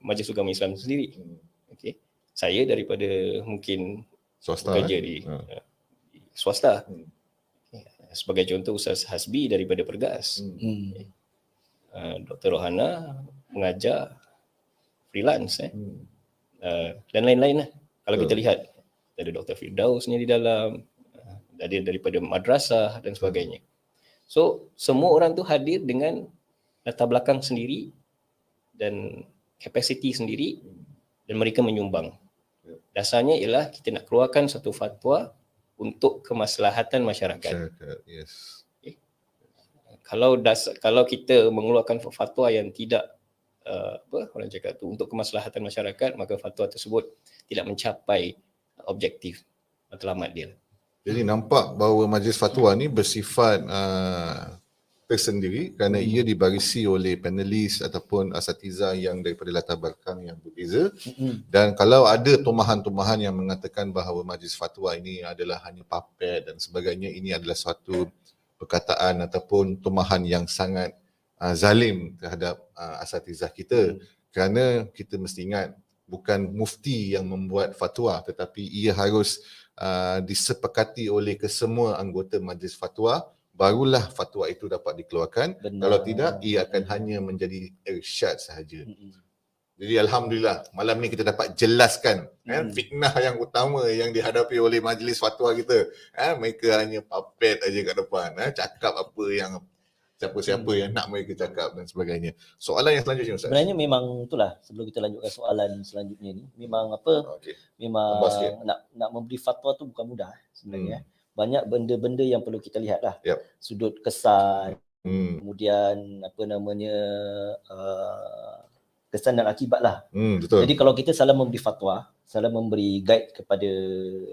S3: Majlis Agama Islam sendiri.
S2: Hmm.
S3: Okey. Saya daripada mungkin
S2: Swasta.
S3: bekerja
S2: eh?
S3: di,
S2: Ha.
S3: uh, swasta.
S2: Hmm.
S3: Sebagai contoh Ustaz Hasbi daripada Pergas.
S2: Hmm.
S1: Hmm.
S3: Uh, Dr. Rohana mengajar freelance eh.
S2: Hmm.
S3: Uh, dan lain-lain lah. Kalau
S2: Betul.
S3: kita lihat ada Dr. Firdausnya di dalam, uh, ada daripada madrasah dan sebagainya. So semua orang tu hadir dengan latar belakang sendiri dan kapasiti sendiri dan mereka menyumbang.
S2: Ya.
S3: Dasarnya ialah kita nak keluarkan satu fatwa untuk kemaslahatan masyarakat.
S2: Masyarakat, yes.
S3: Kalau das kalau kita mengeluarkan fatwa yang tidak uh, apa orang cakap tu untuk kemaslahatan masyarakat maka fatwa tersebut tidak mencapai objektif matlamat dia.
S2: Jadi nampak bahawa majlis fatwa ni bersifat uh, tersendiri kerana
S1: Hmm.
S2: ia dibarisi oleh panelis ataupun asatiza yang daripada latar belakang yang berbeza
S1: Hmm.
S2: dan kalau ada tumahan-tumahan yang mengatakan bahawa majlis fatwa ini adalah hanya puppet dan sebagainya ini adalah suatu perkataan ataupun tumahan yang sangat uh, zalim terhadap uh, asatizah kita
S1: Hmm.
S2: kerana kita mesti ingat bukan mufti yang membuat fatwa tetapi ia harus uh, disepakati oleh kesemua anggota majlis fatwa barulah fatwa itu dapat dikeluarkan
S1: Benar.
S2: kalau tidak ia akan hanya menjadi irsyad sahaja
S1: Hmm.
S2: jadi alhamdulillah malam ni kita dapat jelaskan hmm. eh,
S1: Hmm.
S2: fitnah yang utama yang dihadapi oleh majlis fatwa kita eh, mereka hanya puppet aja kat depan eh, cakap apa yang siapa-siapa
S1: Hmm.
S2: yang nak mereka cakap dan sebagainya soalan yang selanjutnya Ustaz
S1: Sebenarnya memang itulah sebelum kita lanjutkan soalan selanjutnya ni memang apa
S2: Okey.
S1: memang nak nak memberi fatwa tu bukan mudah eh, sebenarnya. Hmm. Banyak benda-benda yang perlu kita lihat lah.
S2: Yap.
S1: Sudut kesan,
S2: Hmm.
S1: kemudian apa namanya uh, kesan dan akibat lah.
S2: Hmm, betul.
S1: Jadi kalau kita salah memberi fatwa, salah memberi guide kepada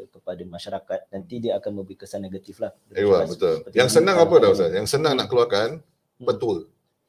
S1: kepada masyarakat, nanti dia akan memberi kesan negatif lah.
S2: Ewa, betul. Yang senang apa dah Ustaz? Yang senang nak keluarkan
S1: Hmm.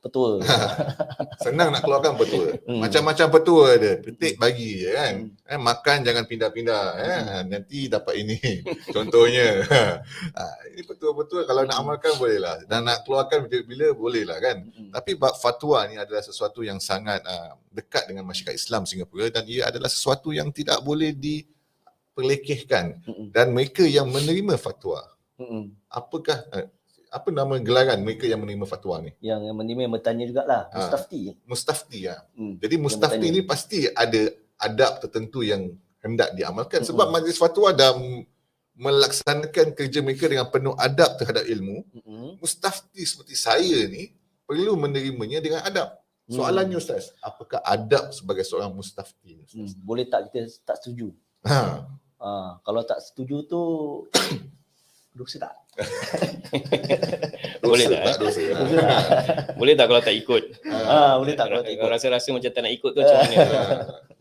S2: Petua.
S1: Betul.
S2: Senang nak keluarkan petua. (laughs)
S1: Hmm.
S2: Macam-macam petua ada. Petik bagi je kan.
S1: Hmm.
S2: Eh, makan jangan pindah-pindah. Eh. Nanti dapat ini. (laughs) Contohnya. ha, ini petua-petua kalau nak amalkan boleh lah. Dan nak keluarkan bila-bila boleh lah kan.
S1: Hmm.
S2: Tapi bab fatwa ni adalah sesuatu yang sangat uh, dekat dengan masyarakat Islam Singapura dan ia adalah sesuatu yang tidak boleh diperlekehkan.
S1: Hmm.
S2: Dan mereka yang menerima fatwa,
S1: Hmm.
S2: apakah uh, apa nama gelaran mereka yang menerima fatwa ni?
S1: Yang yang menerima yang bertanya jugalah,
S2: Ah.
S1: mustafti.
S2: Mustafti ya.
S1: Hmm.
S2: Jadi mustafti ni pasti ada adab tertentu yang hendak diamalkan sebab majlis fatwa dah melaksanakan kerja mereka dengan penuh adab terhadap ilmu.
S1: Hmm.
S2: Mustafti seperti saya ni perlu menerimanya dengan adab. Soalannya Ustaz, apakah adab sebagai seorang mustafti? ni,
S1: Hmm.
S2: Ustaz?
S1: Boleh tak kita tak setuju?
S2: Ha.
S1: Ah, kalau tak setuju tu (coughs) dosa tak? (laughs)
S3: Boleh
S2: Dosa
S3: tak, eh?
S2: Dosa. (laughs)
S1: Tak?
S3: Boleh tak kalau tak ikut?
S1: Ah, boleh tak kalau tak ikut?
S3: rasa-rasa macam tak nak ikut tu macam mana?
S2: Ha. (laughs)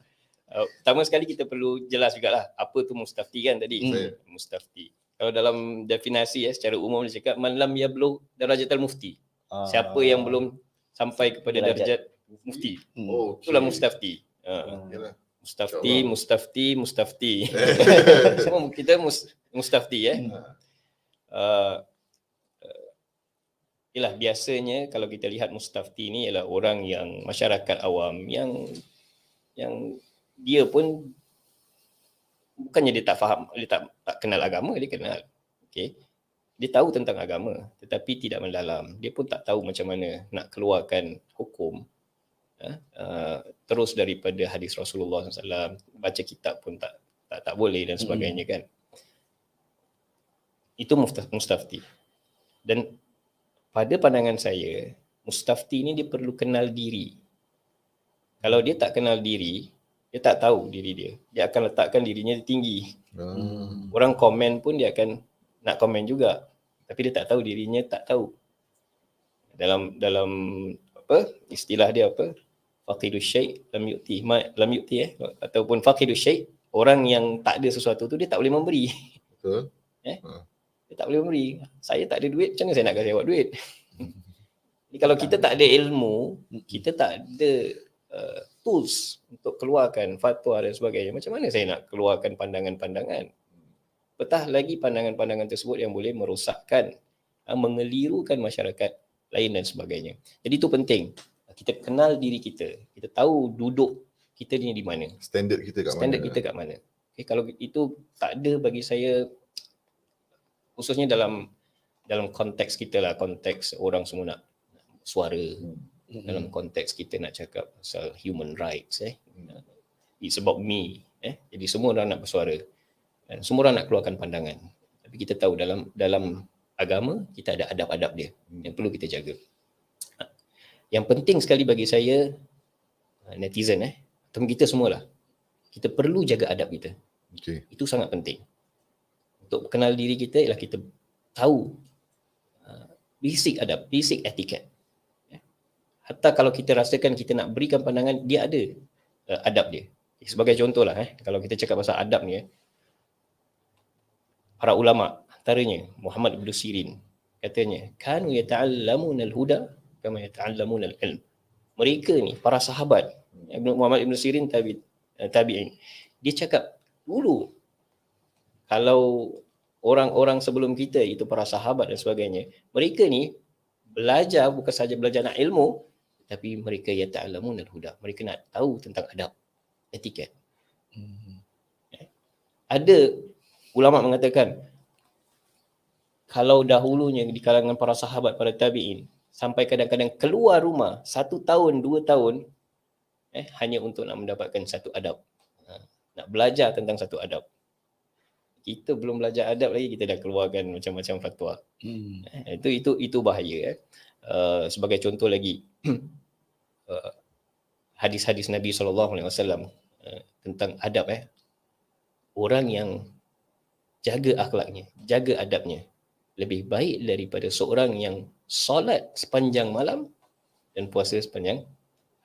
S3: Uh, pertama sekali kita perlu jelas jugalah apa tu mustafti kan tadi.
S2: Hmm.
S3: Mustafti. Kalau dalam definasi ya secara umum dia cakap man lam yablugh darajatal mufti.
S1: Ah.
S3: Siapa yang belum sampai kepada darjat mufti.
S1: Hmm.
S2: Oh,
S3: Itulah mustafti. Uh,
S1: Hmm.
S3: Mustafti,
S2: InsyaAllah.
S3: mustafti, mustafti. Semua kita mus, mustafti eh.
S1: Hmm.
S3: Uh, Yalah biasanya kalau kita lihat mustafti ni ialah orang yang masyarakat awam yang yang dia pun bukannya dia tak faham, dia tak, tak kenal agama, dia kenal. Okey. Dia tahu tentang agama tetapi tidak mendalam. Dia pun tak tahu macam mana nak keluarkan hukum uh, terus daripada hadis Rasulullah SAW. Baca kitab pun tak tak, tak boleh dan sebagainya kan. Itu mustaf- mustafti. Dan pada pandangan saya, mustafti ni dia perlu kenal diri. Kalau dia tak kenal diri, dia tak tahu diri dia. Dia akan letakkan dirinya tinggi.
S2: Hmm.
S3: Orang komen pun dia akan nak komen juga. Tapi dia tak tahu dirinya tak tahu. Dalam dalam apa istilah dia apa? Faqidu syai' lam yu'ti. Ma, lam yu'ti eh ataupun faqidu syai' orang yang tak ada sesuatu tu dia tak boleh memberi.
S2: Betul.
S3: Dia tak boleh memberi. Saya tak ada duit, macam mana saya nak kasi awak duit? (laughs) Jadi kalau kita tak ada ilmu, kita tak ada uh, tools untuk keluarkan fatwa dan sebagainya. Macam mana saya nak keluarkan pandangan-pandangan? Petah lagi pandangan-pandangan tersebut yang boleh merosakkan, ah, mengelirukan masyarakat lain dan sebagainya. Jadi itu penting. Kita kenal diri kita. Kita tahu duduk kita ni di mana.
S2: Standard kita kat
S3: Standard
S2: mana?
S3: kita kat mana. Okay, kalau itu tak ada bagi saya khususnya dalam dalam konteks kita lah, konteks orang semua nak suara
S2: Hmm.
S3: dalam konteks kita nak cakap pasal human rights eh.
S2: Hmm.
S3: It's about me eh. Jadi semua orang nak bersuara. Dan semua orang nak keluarkan pandangan. Tapi kita tahu dalam dalam agama kita ada adab-adab dia
S2: Hmm.
S3: yang perlu kita jaga. Yang penting sekali bagi saya uh, netizen eh atau kita semualah kita perlu jaga adab kita.
S2: Okay.
S3: Itu sangat penting. Untuk kenal diri kita ialah kita tahu uh, basic adab, basic etiquette. Ya. Hatta kalau kita rasakan kita nak berikan pandangan, dia ada uh, adab dia. Sebagai contohlah, eh, kalau kita cakap pasal adab ni, eh, para ulama antaranya Muhammad bin Sirin katanya kanu yata'allamuna al-huda kama yata'allamuna al-ilm. Mereka ni para sahabat Muhammad bin Sirin tabi eh, tabi'in. Dia cakap dulu kalau orang-orang sebelum kita itu para sahabat dan sebagainya, mereka ni belajar bukan saja belajar nak ilmu tapi mereka yata'allamuna al-huda. Mereka nak tahu tentang adab, etiket.
S1: Hmm.
S3: Ada ulama mengatakan kalau dahulunya di kalangan para sahabat, para tabi'in sampai kadang-kadang keluar rumah satu tahun, dua tahun eh, hanya untuk nak mendapatkan satu adab. Ha, nak belajar tentang satu adab. Kita belum belajar adab lagi kita dah keluarkan macam-macam fatwa.
S1: Hmm.
S3: Eh, itu itu itu bahaya eh. Uh, sebagai contoh lagi uh, (clears throat) hadis-hadis Nabi sallallahu alaihi wasallam tentang adab eh. Orang yang jaga akhlaknya, jaga adabnya lebih baik daripada seorang yang solat sepanjang malam dan puasa sepanjang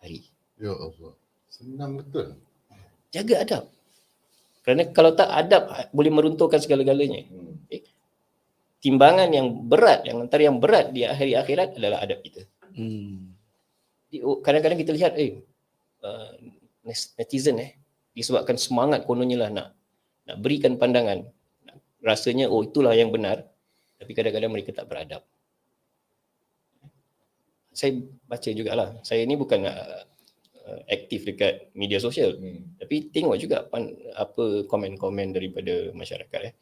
S3: hari.
S2: Ya Allah. Senang betul.
S3: Jaga adab. Kerana kalau tak adab boleh meruntuhkan segala-galanya.
S2: Hmm.
S3: Timbangan yang berat, yang antara yang berat di hari akhirat adalah adab kita.
S1: Hmm.
S3: Oh, kadang-kadang kita lihat eh uh, netizen eh disebabkan semangat kononnya lah nak nak berikan pandangan nak- rasanya oh itulah yang benar tapi kadang-kadang mereka tak beradab saya baca jugalah saya ni bukan uh, uh, aktif dekat media sosial
S2: Hmm.
S3: tapi tengok juga pan, apa komen-komen daripada masyarakat eh.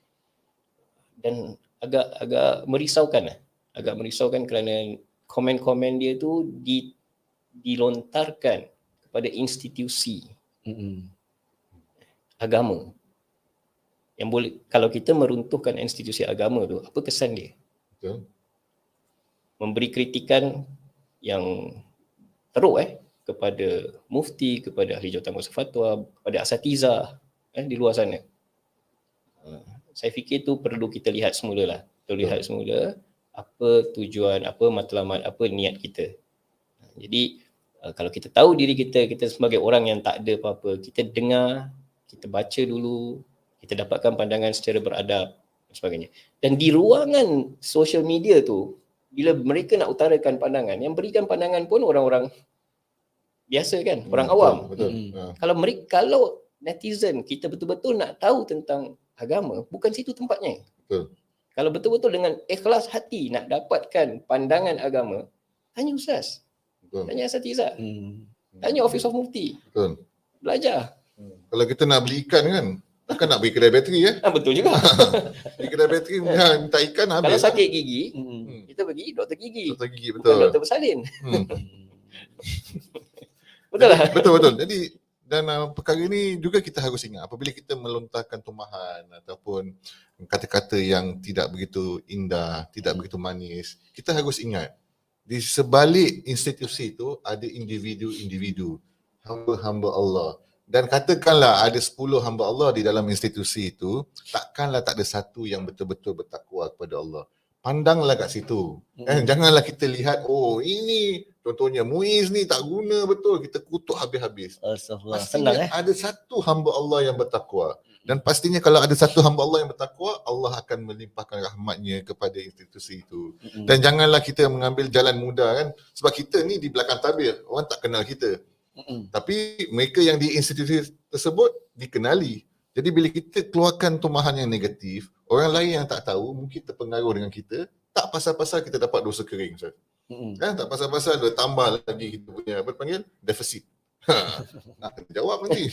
S3: Dan agak agak merisaukan lah. Agak merisaukan kerana komen-komen dia tu di, dilontarkan kepada institusi
S1: Hmm.
S3: agama. Yang boleh kalau kita meruntuhkan institusi agama tu, apa kesan dia?
S2: Betul.
S3: Memberi kritikan yang teruk eh kepada mufti, kepada ahli jawatankuasa fatwa, kepada asatizah eh, di luar sana. Uh, saya fikir tu perlu kita lihat semula lah. Kita lihat semula apa tujuan, apa matlamat, apa niat kita. Jadi uh, kalau kita tahu diri kita, kita sebagai orang yang tak ada apa-apa, kita dengar, kita baca dulu, kita dapatkan pandangan secara beradab dan sebagainya. Dan di ruangan social media tu, bila mereka nak utarakan pandangan, yang berikan pandangan pun orang-orang biasa kan, orang
S2: Hmm,
S3: awam.
S2: Betul. betul.
S1: Hmm.
S2: Ha.
S3: Kalau mereka kalau netizen kita betul-betul nak tahu tentang agama, bukan situ tempatnya.
S2: Betul.
S3: Kalau betul-betul dengan ikhlas hati nak dapatkan pandangan agama, tanya ustaz,
S2: Betul.
S3: tanya asatizah,
S1: Hmm.
S3: tanya office of mufti,
S2: Betul.
S3: belajar.
S2: Hmm. Kalau kita nak beli ikan kan, takkan nak beli kedai bateri eh.
S3: Ah, betul juga. (laughs)
S2: Beli kedai bateri (laughs) minta, minta ikan
S3: Kalau
S2: habis.
S3: sakit gigi,
S1: Hmm.
S2: Hmm.
S3: kita pergi doktor gigi,
S2: Doktor gigi
S3: bukan
S2: betul.
S3: doktor bersalin.
S2: Hmm. (laughs)
S3: Betul lah.
S2: betul betul. Jadi dan uh, perkara ini juga kita harus ingat apabila kita melontarkan tumahan ataupun kata-kata yang tidak begitu indah, tidak begitu manis, kita harus ingat di sebalik institusi itu ada individu-individu, hamba-hamba Allah. Dan katakanlah ada 10 hamba Allah di dalam institusi itu, takkanlah tak ada satu yang betul-betul bertakwa kepada Allah. Pandanglah kat situ. Eh, janganlah kita lihat, oh ini contohnya Muiz ni tak guna betul, kita kutuk habis-habis.
S1: Astagfirullah. Senang eh.
S2: ada satu hamba Allah yang bertakwa. Dan pastinya kalau ada satu hamba Allah yang bertakwa, Allah akan melimpahkan rahmatnya kepada institusi itu.
S1: Hmm.
S2: Dan janganlah kita mengambil jalan mudah kan. Sebab kita ni di belakang tabir, orang tak kenal kita.
S1: Mm-mm.
S2: Tapi mereka yang di institusi tersebut dikenali. Jadi bila kita keluarkan tumahan yang negatif, orang lain yang tak tahu mungkin terpengaruh dengan kita, tak pasal-pasal kita dapat dosa kering. Ustaz.
S1: Mm-mm.
S2: Kan tak pasal-pasal dia tambah lagi kita punya apa panggil defisit. (laughs) Ha, nak kena jawab nanti.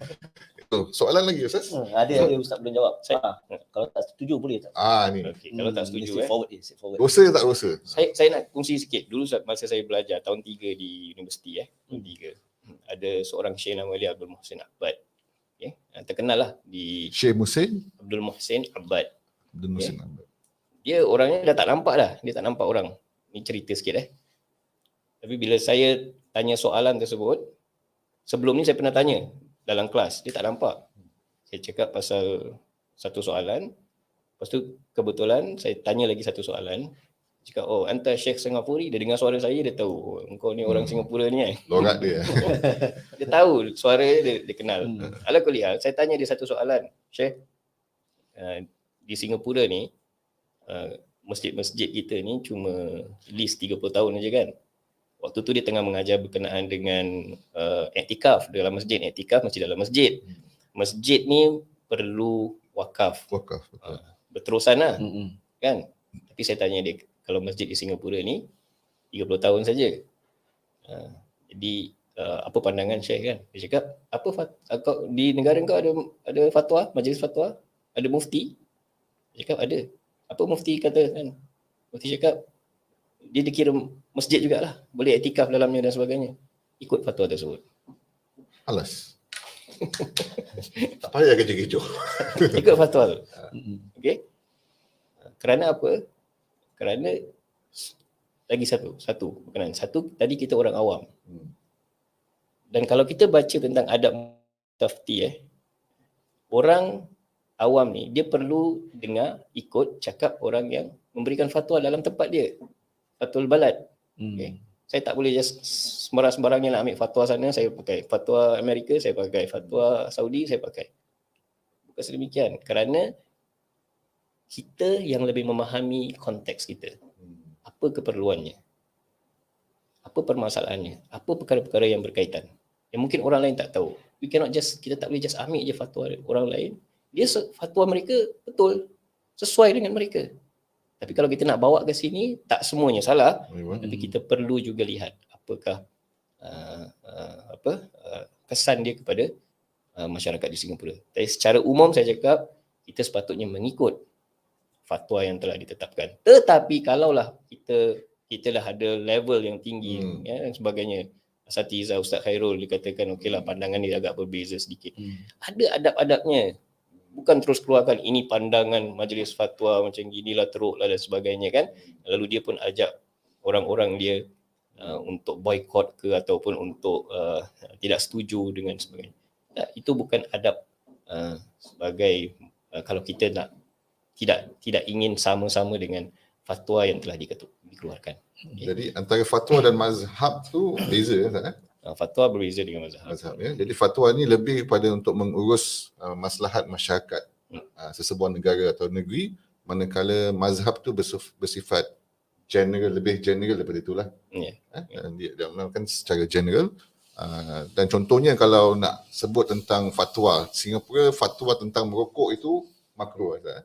S2: (laughs) Itu soalan lagi Ustaz.
S1: Hmm, ada ada ustaz belum jawab.
S3: Saya-
S1: Ah, kalau tak setuju boleh tak?
S2: Ah ni.
S3: Okey, kalau tak
S1: Hmm,
S3: setuju
S1: mesti
S3: eh.
S1: forward eh, forward.
S2: Dosa tak dosa?
S3: Saya saya nak kongsi sikit. Dulu sa- masa saya belajar tahun 3 di universiti eh, tahun 3. Ada seorang syekh nama dia Abdul Muhsin Abbad. Okay. Terkenal lah di
S2: Syekh Musin
S3: Abdul Muhsin Abbad.
S2: dan Musin.
S3: Dia orangnya dah tak nampak dah. Dia tak nampak orang. Ni cerita sikit eh. Tapi bila saya tanya soalan tersebut, sebelum ni saya pernah tanya dalam kelas, dia tak nampak. Saya cakap pasal satu soalan, lepas tu kebetulan saya tanya lagi satu soalan, cakap, oh anta Syekh Singapuri, dia dengar suara saya, dia tahu, oh, engkau ni orang
S2: Hmm.
S3: Singapura ni eh.
S2: Lorat dia. (laughs)
S3: Dia tahu suara dia, dia, kenal.
S1: Hmm.
S3: Ala kuliah, saya tanya dia satu soalan. Syekh, uh, di Singapura ni, uh, masjid-masjid kita ni cuma list 30 tahun aja kan. Waktu tu dia tengah mengajar berkenaan dengan uh, iktikaf dalam masjid. Iktikaf masih dalam masjid. Masjid ni perlu wakaf.
S2: Wakaf. betul.
S3: Berterusan lah
S1: Mm-mm.
S3: kan. Tapi saya tanya dia, kalau masjid di Singapura ni 30 tahun saja. Uh, jadi uh, apa pandangan Syekh kan? Dia cakap, apa fat, uh, kau, di negara kau ada ada fatwa, majlis fatwa? Ada mufti? Dia cakap ada. Apa mufti kata kan? Mufti cakap, dia dikira masjid jugalah. Boleh etikaf dalamnya dan sebagainya. Ikut fatwa tersebut.
S2: Alas. (laughs) tak payah kecoh-kecoh.
S3: Ikut fatwa tu. (laughs) Okey. Kerana apa? Kerana lagi satu, satu berkenaan. Satu tadi kita orang awam.
S2: Hmm.
S3: Dan kalau kita baca tentang adab tafti eh, orang awam ni dia perlu dengar ikut cakap orang yang memberikan fatwa dalam tempat dia. Fatul balad.
S1: Mm.
S3: Okey. Saya tak boleh just sembarang-sembarangnya nak ambil fatwa sana, saya pakai fatwa Amerika, saya pakai fatwa Saudi, saya pakai. Bukan sedemikian. Kerana kita yang lebih memahami konteks kita. Apa keperluannya? Apa permasalahannya? Apa perkara-perkara yang berkaitan? Yang mungkin orang lain tak tahu. We cannot just, kita tak boleh just ambil je fatwa orang lain. Dia fatwa mereka betul. Sesuai dengan mereka. Tapi kalau kita nak bawa ke sini, tak semuanya salah.
S2: Ayuh.
S3: Tapi kita perlu juga lihat apakah uh, uh, apa uh, kesan dia kepada uh, masyarakat di Singapura. Tapi secara umum saya cakap kita sepatutnya mengikut fatwa yang telah ditetapkan. Tetapi kalaulah kita kita dah ada level yang tinggi
S2: Hmm.
S3: ya dan sebagainya. Asatiza Ustaz Khairul dikatakan okeylah pandangan dia agak berbeza sedikit.
S1: Mm.
S3: Ada adab-adabnya. Bukan terus keluarkan ini pandangan majlis fatwa macam ginilah teruklah dan sebagainya kan. Lalu dia pun ajak orang-orang dia uh, untuk boykot ke ataupun untuk uh, tidak setuju dengan sebagainya. Tak, itu bukan adab uh, sebagai uh, kalau kita nak tidak tidak ingin sama-sama dengan fatwa yang telah diketuk, dikeluarkan.
S2: Jadi antara fatwa dan mazhab tu beza kan? eh?
S3: Uh, fatwa berbeza dengan mazhab.
S2: mazhab ya. Jadi fatwa ni lebih kepada untuk mengurus uh, maslahat masyarakat
S3: Hmm.
S2: uh, sesebuah negara atau negeri manakala mazhab tu bersif- bersifat general lebih general daripada itulah.
S3: Ya.
S2: Eh? Dan dia dia melakukan secara general uh, dan contohnya kalau nak sebut tentang fatwa Singapura fatwa tentang merokok itu makruh eh?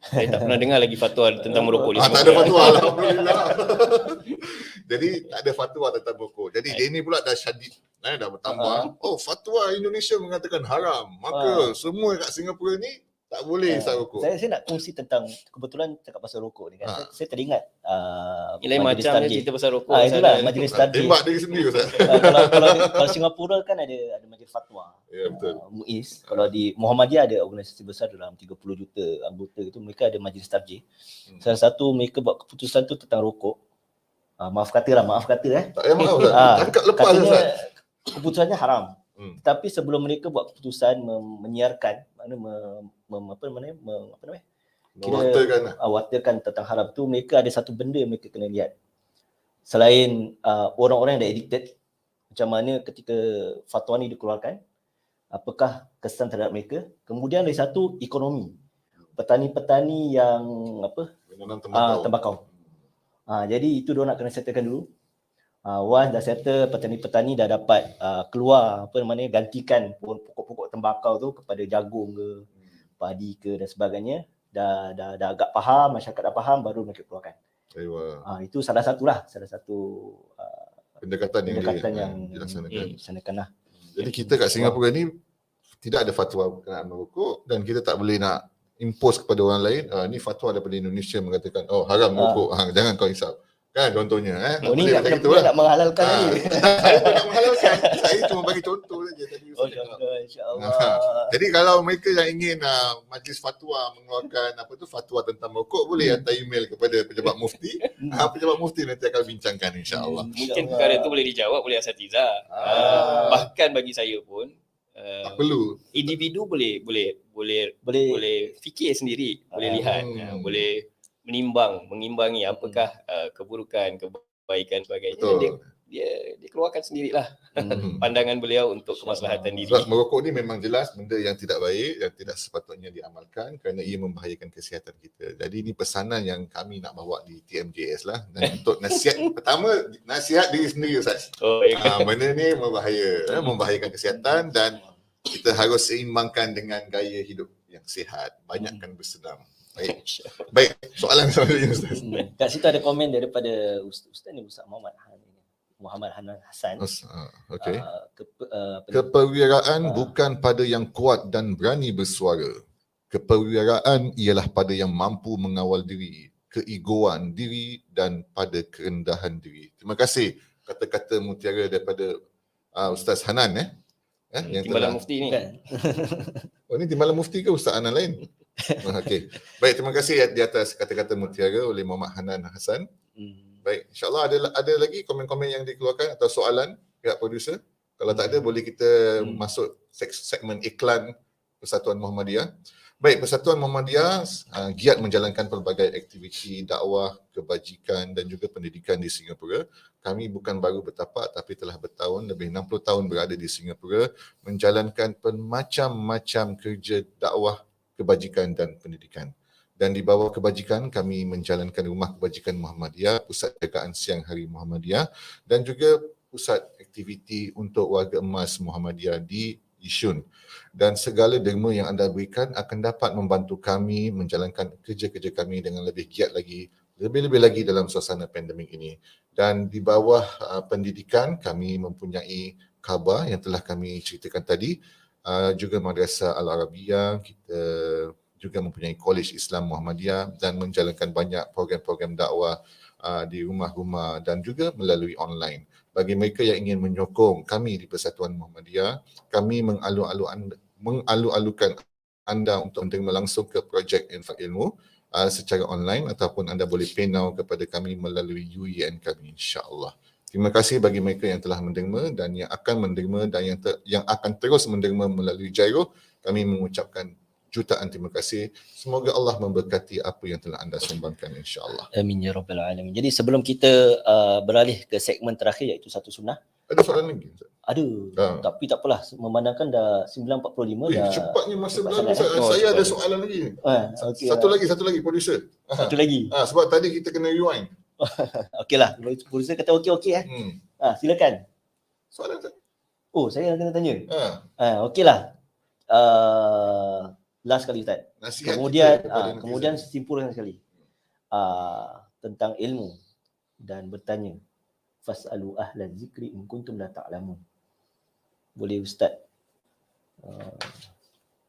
S3: Saya tak pernah dengar lagi fatwa tentang merokok di
S2: Ah, tak ada fatwa alhamdulillah. (laughs) Jadi tak ada fatwa tentang merokok. Jadi dia ni pula dah syadid eh, dah bertambah. Oh fatwa Indonesia mengatakan haram. Maka semua kat Singapura ni tak boleh
S1: Ah,
S2: start rokok.
S1: Saya saya nak kongsi tentang kebetulan cakap pasal rokok ni kan.
S2: Ah.
S1: Saya, saya teringat uh,
S3: Ini lain macam dia cerita pasal rokok.
S1: Ah itulah
S3: sana.
S1: majlis
S2: Ah,
S1: tarjih.
S2: Tembak diri sendiri Ustaz.
S1: Ah, kalau, kalau kalau Singapura kan ada ada majlis fatwa.
S2: Ya betul.
S1: Uh, MUIS. Kalau di Muhammadiyah ada organisasi besar dalam 30 juta anggota itu mereka ada majlis tarjih.
S2: Hmm.
S1: Salah satu mereka buat keputusan tu tentang rokok. Uh, maaf kata lah, maaf kata eh.
S2: Tak payah maaf Ustaz.
S1: Ah,
S2: Tangkap lepas
S1: Katanya
S2: Ustaz.
S1: keputusannya haram.
S2: Hmm.
S1: Tapi sebelum mereka buat keputusan mem- menyiarkan mana mem, mem, apa namanya mem, apa namanya
S2: lah.
S1: uh, tentang haram tu mereka ada satu benda yang mereka kena lihat. Selain uh, orang-orang yang dah addicted macam mana ketika fatwa ni dikeluarkan apakah kesan terhadap mereka kemudian ada satu ekonomi petani-petani yang apa
S2: Menanam
S1: ah
S2: tembakau.
S1: tembakau ah jadi itu dia nak kena settlekan dulu uh, once dah settle petani-petani dah dapat uh, keluar apa namanya gantikan pokok-pokok tembakau tu kepada jagung ke padi ke dan sebagainya dah dah dah agak faham masyarakat dah faham baru mereka keluarkan.
S2: Aywa.
S1: Uh, itu salah satulah salah satu uh,
S2: Pendekatan yang,
S1: pendekatan yang
S2: eh, dilaksanakan.
S1: dilaksanakan lah.
S2: Jadi kita kat Singapura ni tidak ada fatwa berkenaan merokok dan kita tak boleh nak impose kepada orang lain uh, ni fatwa daripada Indonesia mengatakan oh haram merokok ha. jangan kau hisap kan contohnya eh
S1: Oh ni nak,
S2: gitu lah.
S1: nak menghalalkan ni. (laughs)
S2: saya pun nak menghalalkan saya cuma bagi contoh saja tadi
S1: Oh, contoh insya-Allah.
S2: Jadi kalau mereka yang ingin uh, majlis fatwa mengeluarkan apa tu fatwa tentang merokok boleh
S1: Hmm.
S2: hantar email kepada pejabat mufti. Ha, pejabat mufti nanti akan bincangkan insya-Allah.
S3: Mungkin
S1: InsyaAllah.
S3: perkara tu boleh dijawab oleh asatiza.
S2: Ah.
S3: Bahkan bagi saya pun uh,
S2: Tak perlu.
S3: individu boleh boleh boleh
S1: boleh
S3: boleh fikir sendiri, boleh
S1: Ah.
S3: lihat,
S2: Hmm.
S3: uh, boleh menimbang, mengimbangi apakah uh, keburukan, kebaikan sebagainya.
S2: Betul.
S3: Dia, dia dia keluarkan sendirilah
S2: Hmm. (laughs)
S3: pandangan beliau untuk kemaslahatan diri.
S2: Sebab merokok ni memang jelas benda yang tidak baik yang tidak sepatutnya diamalkan kerana ia membahayakan kesihatan kita. Jadi ini pesanan yang kami nak bawa di TMJS lah. Dan (laughs) untuk nasihat pertama nasihat diri sendiri Ustaz.
S3: Oh, ya.
S2: Ah, benda ni membahaya, eh, membahayakan kesihatan dan kita harus seimbangkan dengan gaya hidup yang sihat. Banyakkan bersenam. Baik. (laughs) Baik, soalan selanjutnya Ustaz.
S1: Hmm. Kat situ ada komen daripada Ustaz, Ustaz ni Ustaz Muhammad Han. Muhammad Hanan Hassan.
S2: Us- ah, Okey.
S1: Uh, ke, uh, ni?
S2: Keperwiraan
S1: Ah.
S2: bukan pada yang kuat dan berani bersuara. Keperwiraan ialah pada yang mampu mengawal diri, keegoan diri dan pada kerendahan diri. Terima kasih kata-kata mutiara daripada uh, Ustaz Hanan eh. eh yang
S3: Timbalan
S2: telah
S3: mufti ni.
S1: Kan? (laughs)
S2: Oh ni timbalan mufti ke Ustaz Hanan lain? (laughs) Ah, Okey. Baik, terima kasih di atas kata-kata mutiara oleh Muhammad Hanan Hassan.
S1: Hmm.
S2: Baik, insyaAllah ada ada lagi komen-komen yang dikeluarkan atau soalan pihak producer? Kalau tak ada, boleh kita
S1: Hmm.
S2: masuk seg- segmen iklan Persatuan Muhammadiyah. Baik, Persatuan Muhammadiyah uh, giat menjalankan pelbagai aktiviti dakwah, kebajikan dan juga pendidikan di Singapura. Kami bukan baru bertapak tapi telah bertahun, lebih 60 tahun berada di Singapura menjalankan bermacam-macam kerja dakwah, kebajikan dan pendidikan. Dan di bawah kebajikan kami menjalankan Rumah Kebajikan Muhammadiyah, Pusat Jagaan Siang Hari Muhammadiyah dan juga pusat aktiviti untuk warga emas Muhammadiyah di Yishun. Dan segala derma yang anda berikan akan dapat membantu kami menjalankan kerja-kerja kami dengan lebih giat lagi, lebih-lebih lagi dalam suasana pandemik ini. Dan di bawah uh, pendidikan kami mempunyai khabar yang telah kami ceritakan tadi, uh, juga Madrasah Al-Arabiyah, kita juga mempunyai College Islam Muhammadiyah dan menjalankan banyak program-program dakwah uh, di rumah-rumah dan juga melalui online. Bagi mereka yang ingin menyokong kami di Persatuan Muhammadiyah, kami mengalu-alukan anda untuk menerima langsung ke projek Infak Ilmu uh, secara online ataupun anda boleh pay now kepada kami melalui UEN kami insya-Allah. Terima kasih bagi mereka yang telah menderma dan yang akan menderma dan yang ter, yang akan terus menderma melalui Jairo. Kami mengucapkan jutaan terima kasih. Semoga Allah memberkati apa yang telah anda sumbangkan insya-Allah.
S1: Amin ya rabbal alamin. Jadi sebelum kita uh, beralih ke segmen terakhir iaitu satu sunnah,
S2: Ada soalan lagi?
S1: Ada
S2: Ah.
S1: tapi tak apalah memandangkan dah 9.45
S2: Eh,
S1: dah.
S2: cepatnya masa
S1: cepat
S2: berlalu.
S1: sangat,
S2: Saya,
S3: eh? Oh,
S2: saya
S3: cepat.
S2: ada soalan lagi.
S1: Ah, okey.
S2: Satu
S1: lah.
S2: lagi, satu lagi producer.
S1: Satu lagi.
S2: Ah, sebab tadi kita kena rewind. (laughs)
S1: Okeylah. Producer kata okey okey eh.
S2: Hmm.
S1: Ah, silakan.
S2: Soalan Ustaz.
S1: Oh, saya kena tanya.
S2: Ah,
S1: Ah, okeylah. Uh, last kali Ustaz.
S2: nasihat
S1: Kemudian ah,
S2: netizen.
S1: kemudian simpulkan sekali. Ah, tentang ilmu dan bertanya fasalu ahlan zikri in kuntum la ta'lamun. Boleh ustaz uh,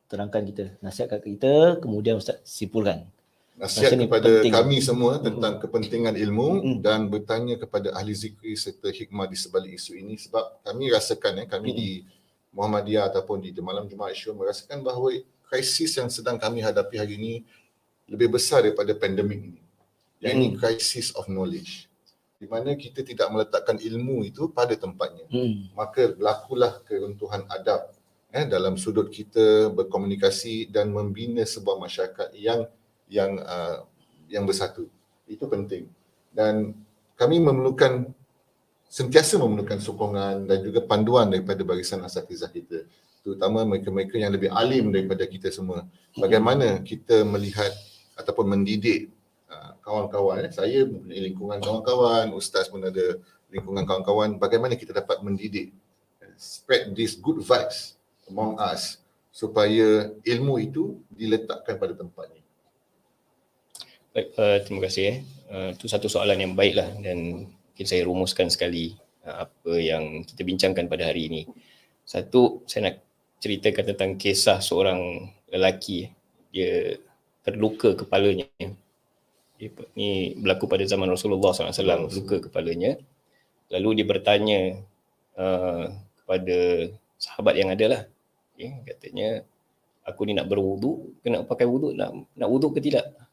S1: terangkan kita, nasihatkan kita, kemudian ustaz simpulkan.
S2: Nasihat
S1: Rasa ni
S2: kepada
S1: penting.
S2: kami semua tentang kepentingan ilmu
S1: Mm-mm.
S2: dan bertanya kepada ahli zikri serta hikmah di sebalik isu ini sebab kami rasakan eh kami
S1: Mm-mm.
S2: di Muhammadiyah ataupun di Malam Jumaat Syur merasakan bahawa krisis yang sedang kami hadapi hari ini lebih besar daripada pandemik ini. Yang ini
S1: Mm.
S2: crisis of knowledge. Di mana kita tidak meletakkan ilmu itu pada tempatnya.
S1: Hmm.
S2: maka berlakulah keruntuhan adab eh, dalam sudut kita berkomunikasi dan membina sebuah masyarakat yang yang uh, yang bersatu. Itu penting. Dan kami memerlukan sentiasa memerlukan sokongan dan juga panduan daripada barisan asatizah kita terutama mereka-mereka yang lebih alim daripada kita semua. Bagaimana kita melihat ataupun mendidik uh, kawan-kawan eh. saya mempunyai lingkungan kawan-kawan ustaz pun ada lingkungan kawan-kawan bagaimana kita dapat mendidik spread these good vibes among us supaya ilmu itu diletakkan pada tempatnya
S3: Baik, uh, terima kasih eh. Uh, itu satu soalan yang baiklah dan mungkin saya rumuskan sekali uh, apa yang kita bincangkan pada hari ini. Satu, saya nak ceritakan tentang kisah seorang lelaki. Dia terluka kepalanya. Dia, ni berlaku pada zaman Rasulullah SAW, luka kepalanya. Lalu dia bertanya uh, kepada sahabat yang ada lah. Okay, katanya, aku ni nak berwuduk, kena pakai wuduk, nak, nak wuduk ke tidak?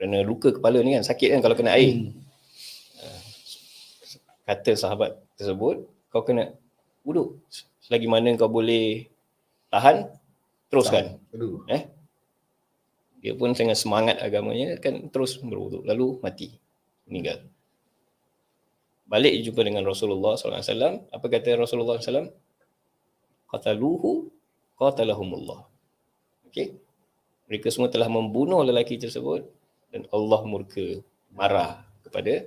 S3: Kerana luka kepala ni kan sakit kan kalau kena air. Hmm. Ah, kata sahabat tersebut, kau kena wuduk. Selagi mana kau boleh tahan, teruskan. Aduh. Eh? Dia pun dengan semangat agamanya kan terus berwuduk. Lalu mati. Meninggal. Balik jumpa dengan Rasulullah SAW. Apa kata Rasulullah SAW? Qataluhu qatalahumullah. Okay. Mereka semua telah membunuh lelaki tersebut dan Allah murka marah kepada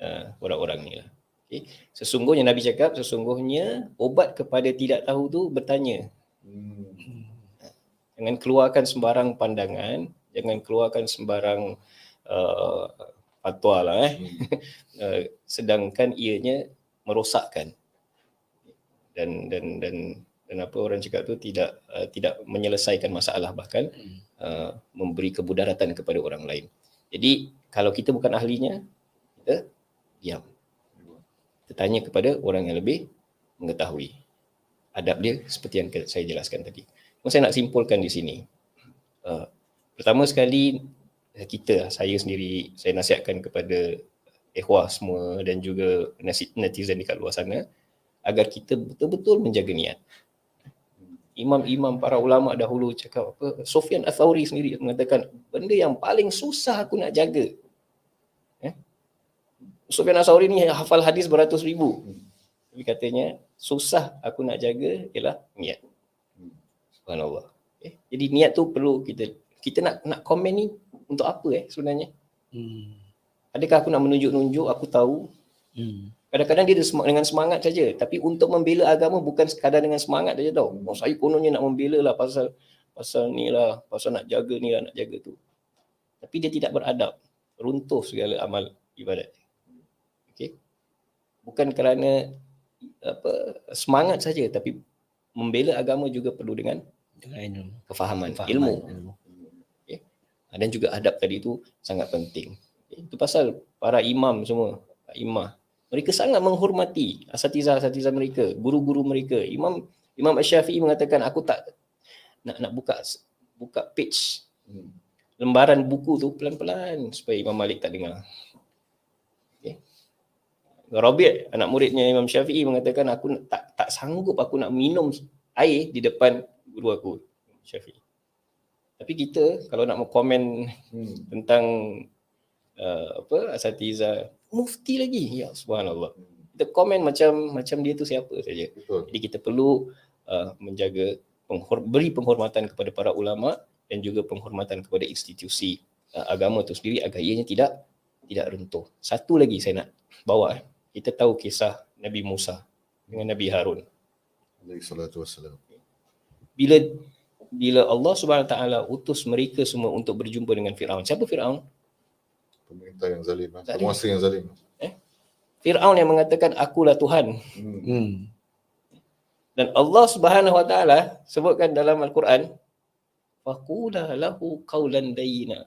S3: uh, orang-orang ni lah. Okay. Sesungguhnya Nabi cakap, sesungguhnya obat kepada tidak tahu tu bertanya. Hmm. Jangan keluarkan sembarang pandangan, jangan keluarkan sembarang uh, fatwa lah eh. Hmm. (laughs) uh, sedangkan ianya merosakkan. Dan dan dan dan apa orang cakap tu tidak uh, tidak menyelesaikan masalah bahkan hmm. Uh, memberi kebudaratan kepada orang lain. Jadi kalau kita bukan ahlinya, kita diam. Kita tanya kepada orang yang lebih mengetahui. Adab dia seperti yang saya jelaskan tadi. Mungkin saya nak simpulkan di sini. Uh, pertama sekali kita, saya sendiri, saya nasihatkan kepada ikhwah semua dan juga netizen di kat luar sana agar kita betul-betul menjaga niat imam-imam para ulama dahulu cakap apa Sufyan Ats-Tsauri sendiri mengatakan benda yang paling susah aku nak jaga. Eh? Sufyan Ats-Tsauri ni hafal hadis beratus ribu. Tapi katanya susah aku nak jaga ialah niat. Subhanallah. Eh? Jadi niat tu perlu kita kita nak nak komen ni untuk apa eh sebenarnya? Hmm. adakah aku nak menunjuk-nunjuk? Aku tahu. Hmm. Kadang-kadang dia dengan semangat saja. Tapi untuk membela agama bukan sekadar dengan semangat saja tau. Oh, saya kononnya nak membela lah pasal pasal ni lah, pasal nak jaga ni lah, nak jaga tu. Tapi dia tidak beradab. Runtuh segala amal ibadat. Okay. Bukan kerana apa semangat saja tapi membela agama juga perlu dengan dengan kefahaman, kefahaman ilmu. ilmu. Okay. Dan juga adab tadi itu sangat penting. Okay. Itu pasal para imam semua, imam mereka sangat menghormati asatiza-asatiza mereka, guru-guru mereka. Imam Imam Asy-Syafi'i mengatakan aku tak nak nak buka buka page hmm. lembaran buku tu pelan-pelan supaya Imam Malik tak dengar. Okay. Rabi' anak muridnya Imam Syafi'i mengatakan aku tak tak sanggup aku nak minum air di depan guru aku Syafi'i. Tapi kita kalau nak komen hmm. tentang uh, apa asatiza mufti lagi. Ya subhanallah. Kita komen macam macam dia tu siapa saja. Jadi kita perlu uh, menjaga penghor- beri penghormatan kepada para ulama dan juga penghormatan kepada institusi uh, agama itu sendiri agar ianya tidak tidak runtuh. Satu lagi saya nak bawa eh. kita tahu kisah Nabi Musa dengan Nabi Harun. Alaihi salatu wassalam. Bila bila Allah Subhanahu taala utus mereka semua untuk berjumpa dengan Firaun. Siapa Firaun
S2: pemerintah yang zalim, lah. penguasa yang zalim.
S3: Eh? Firaun yang mengatakan akulah Tuhan. Hmm. hmm. Dan Allah Subhanahu Wa Taala sebutkan dalam Al-Quran faqula lahu qawlan dayyina.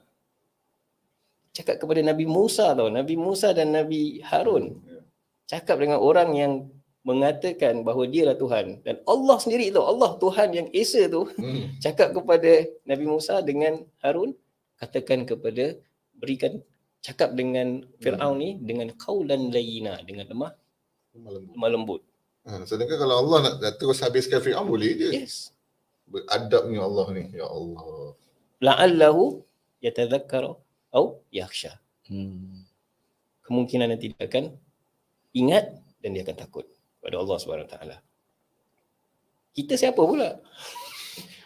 S3: Cakap kepada Nabi Musa tau, Nabi Musa dan Nabi Harun. Ya. Cakap dengan orang yang mengatakan bahawa dialah Tuhan dan Allah sendiri tu Allah Tuhan yang Esa tu hmm. (laughs) cakap kepada Nabi Musa dengan Harun katakan kepada berikan cakap dengan Fir'aun ni dengan kaulan layina dengan lemah lemah lembut.
S2: Ha, sedangkan kalau Allah nak, nak terus habiskan Fir'aun boleh je.
S3: Yes.
S2: Beradabnya Allah ni. Ya Allah.
S3: La'allahu yatadhakkaru atau yakhsha. Hmm. Kemungkinan nanti dia akan ingat dan dia akan takut kepada Allah Subhanahu taala. Kita siapa pula?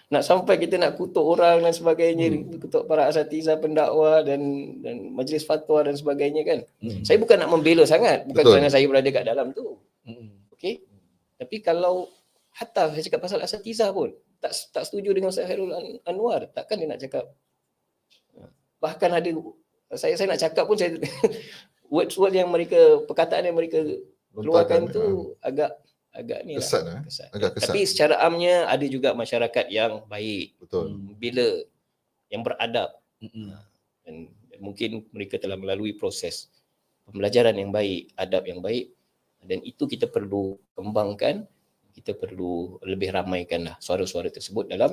S3: Nak sampai kita nak kutuk orang dan sebagainya, hmm. kutuk para asatiza pendakwa dan dan majlis fatwa dan sebagainya kan. Hmm. Saya bukan nak membela sangat, bukan Betul. kerana saya berada kat dalam tu. Hmm. Okey. Tapi kalau hatta saya cakap pasal asatiza pun tak tak setuju dengan Ustaz Hairul Anwar, takkan dia nak cakap bahkan ada saya saya nak cakap pun saya (laughs) word-word yang mereka perkataan yang mereka keluarkan tu ha. agak agak ni
S2: kesat, lah. Kesat. Agak
S3: kesat. Tapi secara amnya ada juga masyarakat yang baik.
S2: Betul.
S3: Hmm, bila yang beradab. Hmm. Dan mungkin mereka telah melalui proses pembelajaran yang baik, adab yang baik dan itu kita perlu kembangkan, kita perlu lebih ramaikanlah suara-suara tersebut dalam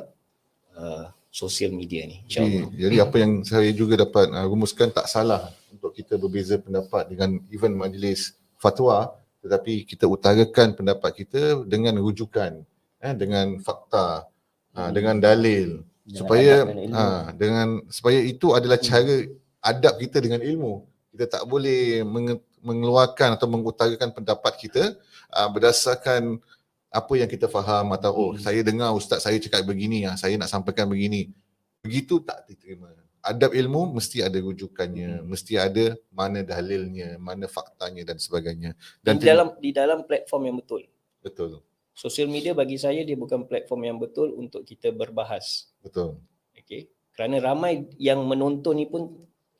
S3: uh, sosial media ni.
S2: Jadi, jadi apa yang saya juga dapat uh, rumuskan tak salah untuk kita berbeza pendapat dengan even majlis fatwa tetapi kita utarakan pendapat kita dengan rujukan eh dengan fakta ah, hmm. dengan dalil dengan supaya ha, dengan supaya itu adalah hmm. cara adab kita dengan ilmu kita tak boleh mengeluarkan atau mengutarakan pendapat kita uh, berdasarkan apa yang kita faham atau oh hmm. saya dengar ustaz saya cakap begini ya saya nak sampaikan begini begitu tak diterima adab ilmu mesti ada rujukannya, hmm. mesti ada mana dalilnya, mana faktanya dan sebagainya.
S3: Dan di dalam di dalam platform yang betul.
S2: Betul.
S3: Sosial media bagi saya dia bukan platform yang betul untuk kita berbahas.
S2: Betul.
S3: Okey. Kerana ramai yang menonton ni pun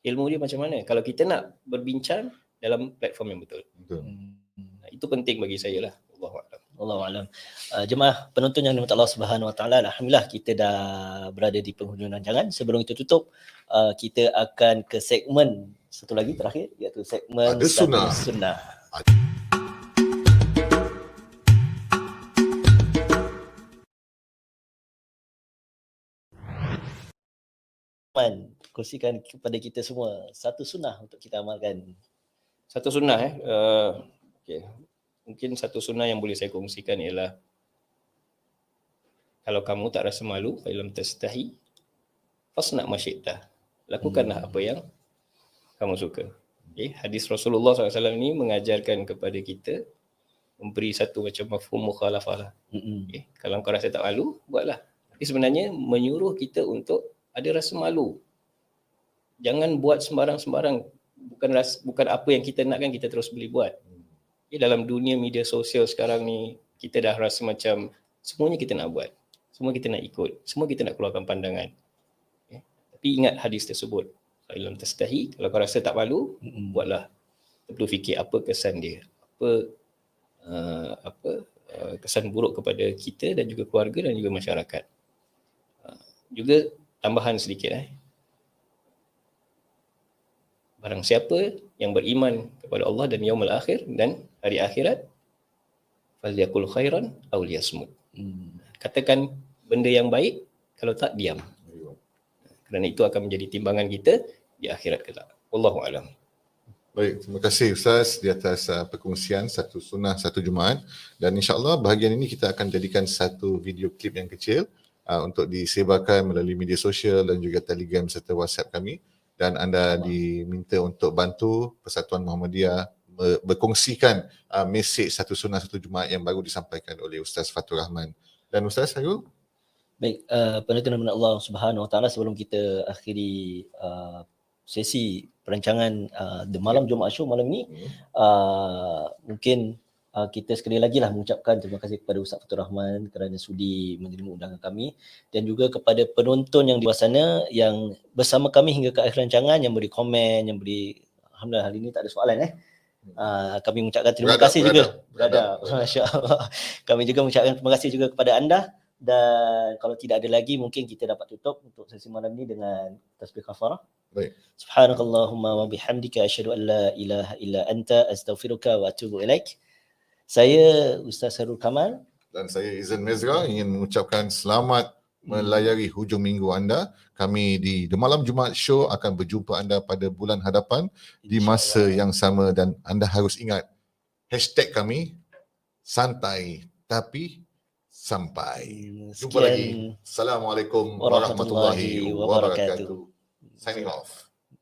S3: ilmu dia macam mana. Kalau kita nak berbincang dalam platform yang betul.
S2: Betul. Hmm.
S3: Itu penting bagi saya lah. Allahuakbar.
S1: Allah alam. Uh, jemaah penonton yang dirahmati Allah Subhanahu Wa Taala, alhamdulillah kita dah berada di penghujung rancangan. Sebelum kita tutup, uh, kita akan ke segmen satu lagi terakhir iaitu segmen
S2: Ada sunnah.
S1: sunnah. Man, kongsikan kepada kita semua satu sunnah untuk kita amalkan.
S3: Satu sunnah eh. Uh, okay mungkin satu sunnah yang boleh saya kongsikan ialah kalau kamu tak rasa malu fa'ilam tastahi fasna masyidta lakukanlah hmm. apa yang kamu suka okay. hadis Rasulullah SAW ini mengajarkan kepada kita memberi satu macam mafhum mukhalafah lah. Hmm. Okay. Kalau kau rasa tak malu, buatlah. Tapi sebenarnya menyuruh kita untuk ada rasa malu. Jangan buat sembarang-sembarang. Bukan ras, bukan apa yang kita nak kan kita terus boleh buat. Okay, dalam dunia media sosial sekarang ni kita dah rasa macam semuanya kita nak buat. Semua kita nak ikut. Semua kita nak keluarkan pandangan. Okay. Tapi ingat hadis tersebut. Ilm tastahi, kalau kau rasa tak malu, mm-hmm. buatlah. Kita perlu fikir apa kesan dia. Apa uh, apa uh, kesan buruk kepada kita dan juga keluarga dan juga masyarakat. Uh, juga tambahan sedikit eh. Barang siapa yang beriman kepada Allah dan yaumul akhir dan hari akhirat falyakul khairan aw liyasmut. Hmm. Katakan benda yang baik kalau tak diam. Kerana itu akan menjadi timbangan kita di akhirat kelak. Wallahu alam.
S2: Baik, terima kasih Ustaz di atas uh, perkongsian satu sunnah satu Jumaat dan insyaAllah bahagian ini kita akan jadikan satu video klip yang kecil uh, untuk disebarkan melalui media sosial dan juga telegram serta WhatsApp kami dan anda diminta untuk bantu Persatuan Muhammadiyah berkongsikan uh, mesej satu sunnah satu Jumaat yang baru disampaikan oleh Ustaz Fatul Rahman. Dan Ustaz Harul?
S1: Baik, uh, penonton Allah Subhanahu Wa Taala sebelum kita akhiri uh, sesi perancangan uh, The Malam Jumaat Show malam ini, hmm. uh, mungkin uh, kita sekali lagi lah mengucapkan terima kasih kepada Ustaz Fatul Rahman kerana sudi menerima undangan kami dan juga kepada penonton yang di luar sana yang bersama kami hingga ke akhir rancangan yang beri komen, yang beri Alhamdulillah hari ini tak ada soalan eh. Uh, kami mengucapkan terima berada, kasih berada, juga berada, berada. (laughs) masya-Allah. Kami juga mengucapkan terima kasih juga kepada anda dan kalau tidak ada lagi mungkin kita dapat tutup untuk sesi malam ini dengan tasbih kafarah.
S2: Baik.
S1: Subhanakallahumma wa bihamdika asyhadu an la ilaha illa anta astaghfiruka wa atubu ilaik. Saya Ustaz Sarul Kamal
S2: dan saya Izan Mezra ingin mengucapkan selamat melayari hujung minggu anda. Kami di The Malam Jumaat Show akan berjumpa anda pada bulan hadapan di masa yang sama dan anda harus ingat hashtag kami santai tapi sampai. Jumpa lagi. Assalamualaikum warahmatullahi wabarakatuh. Signing off.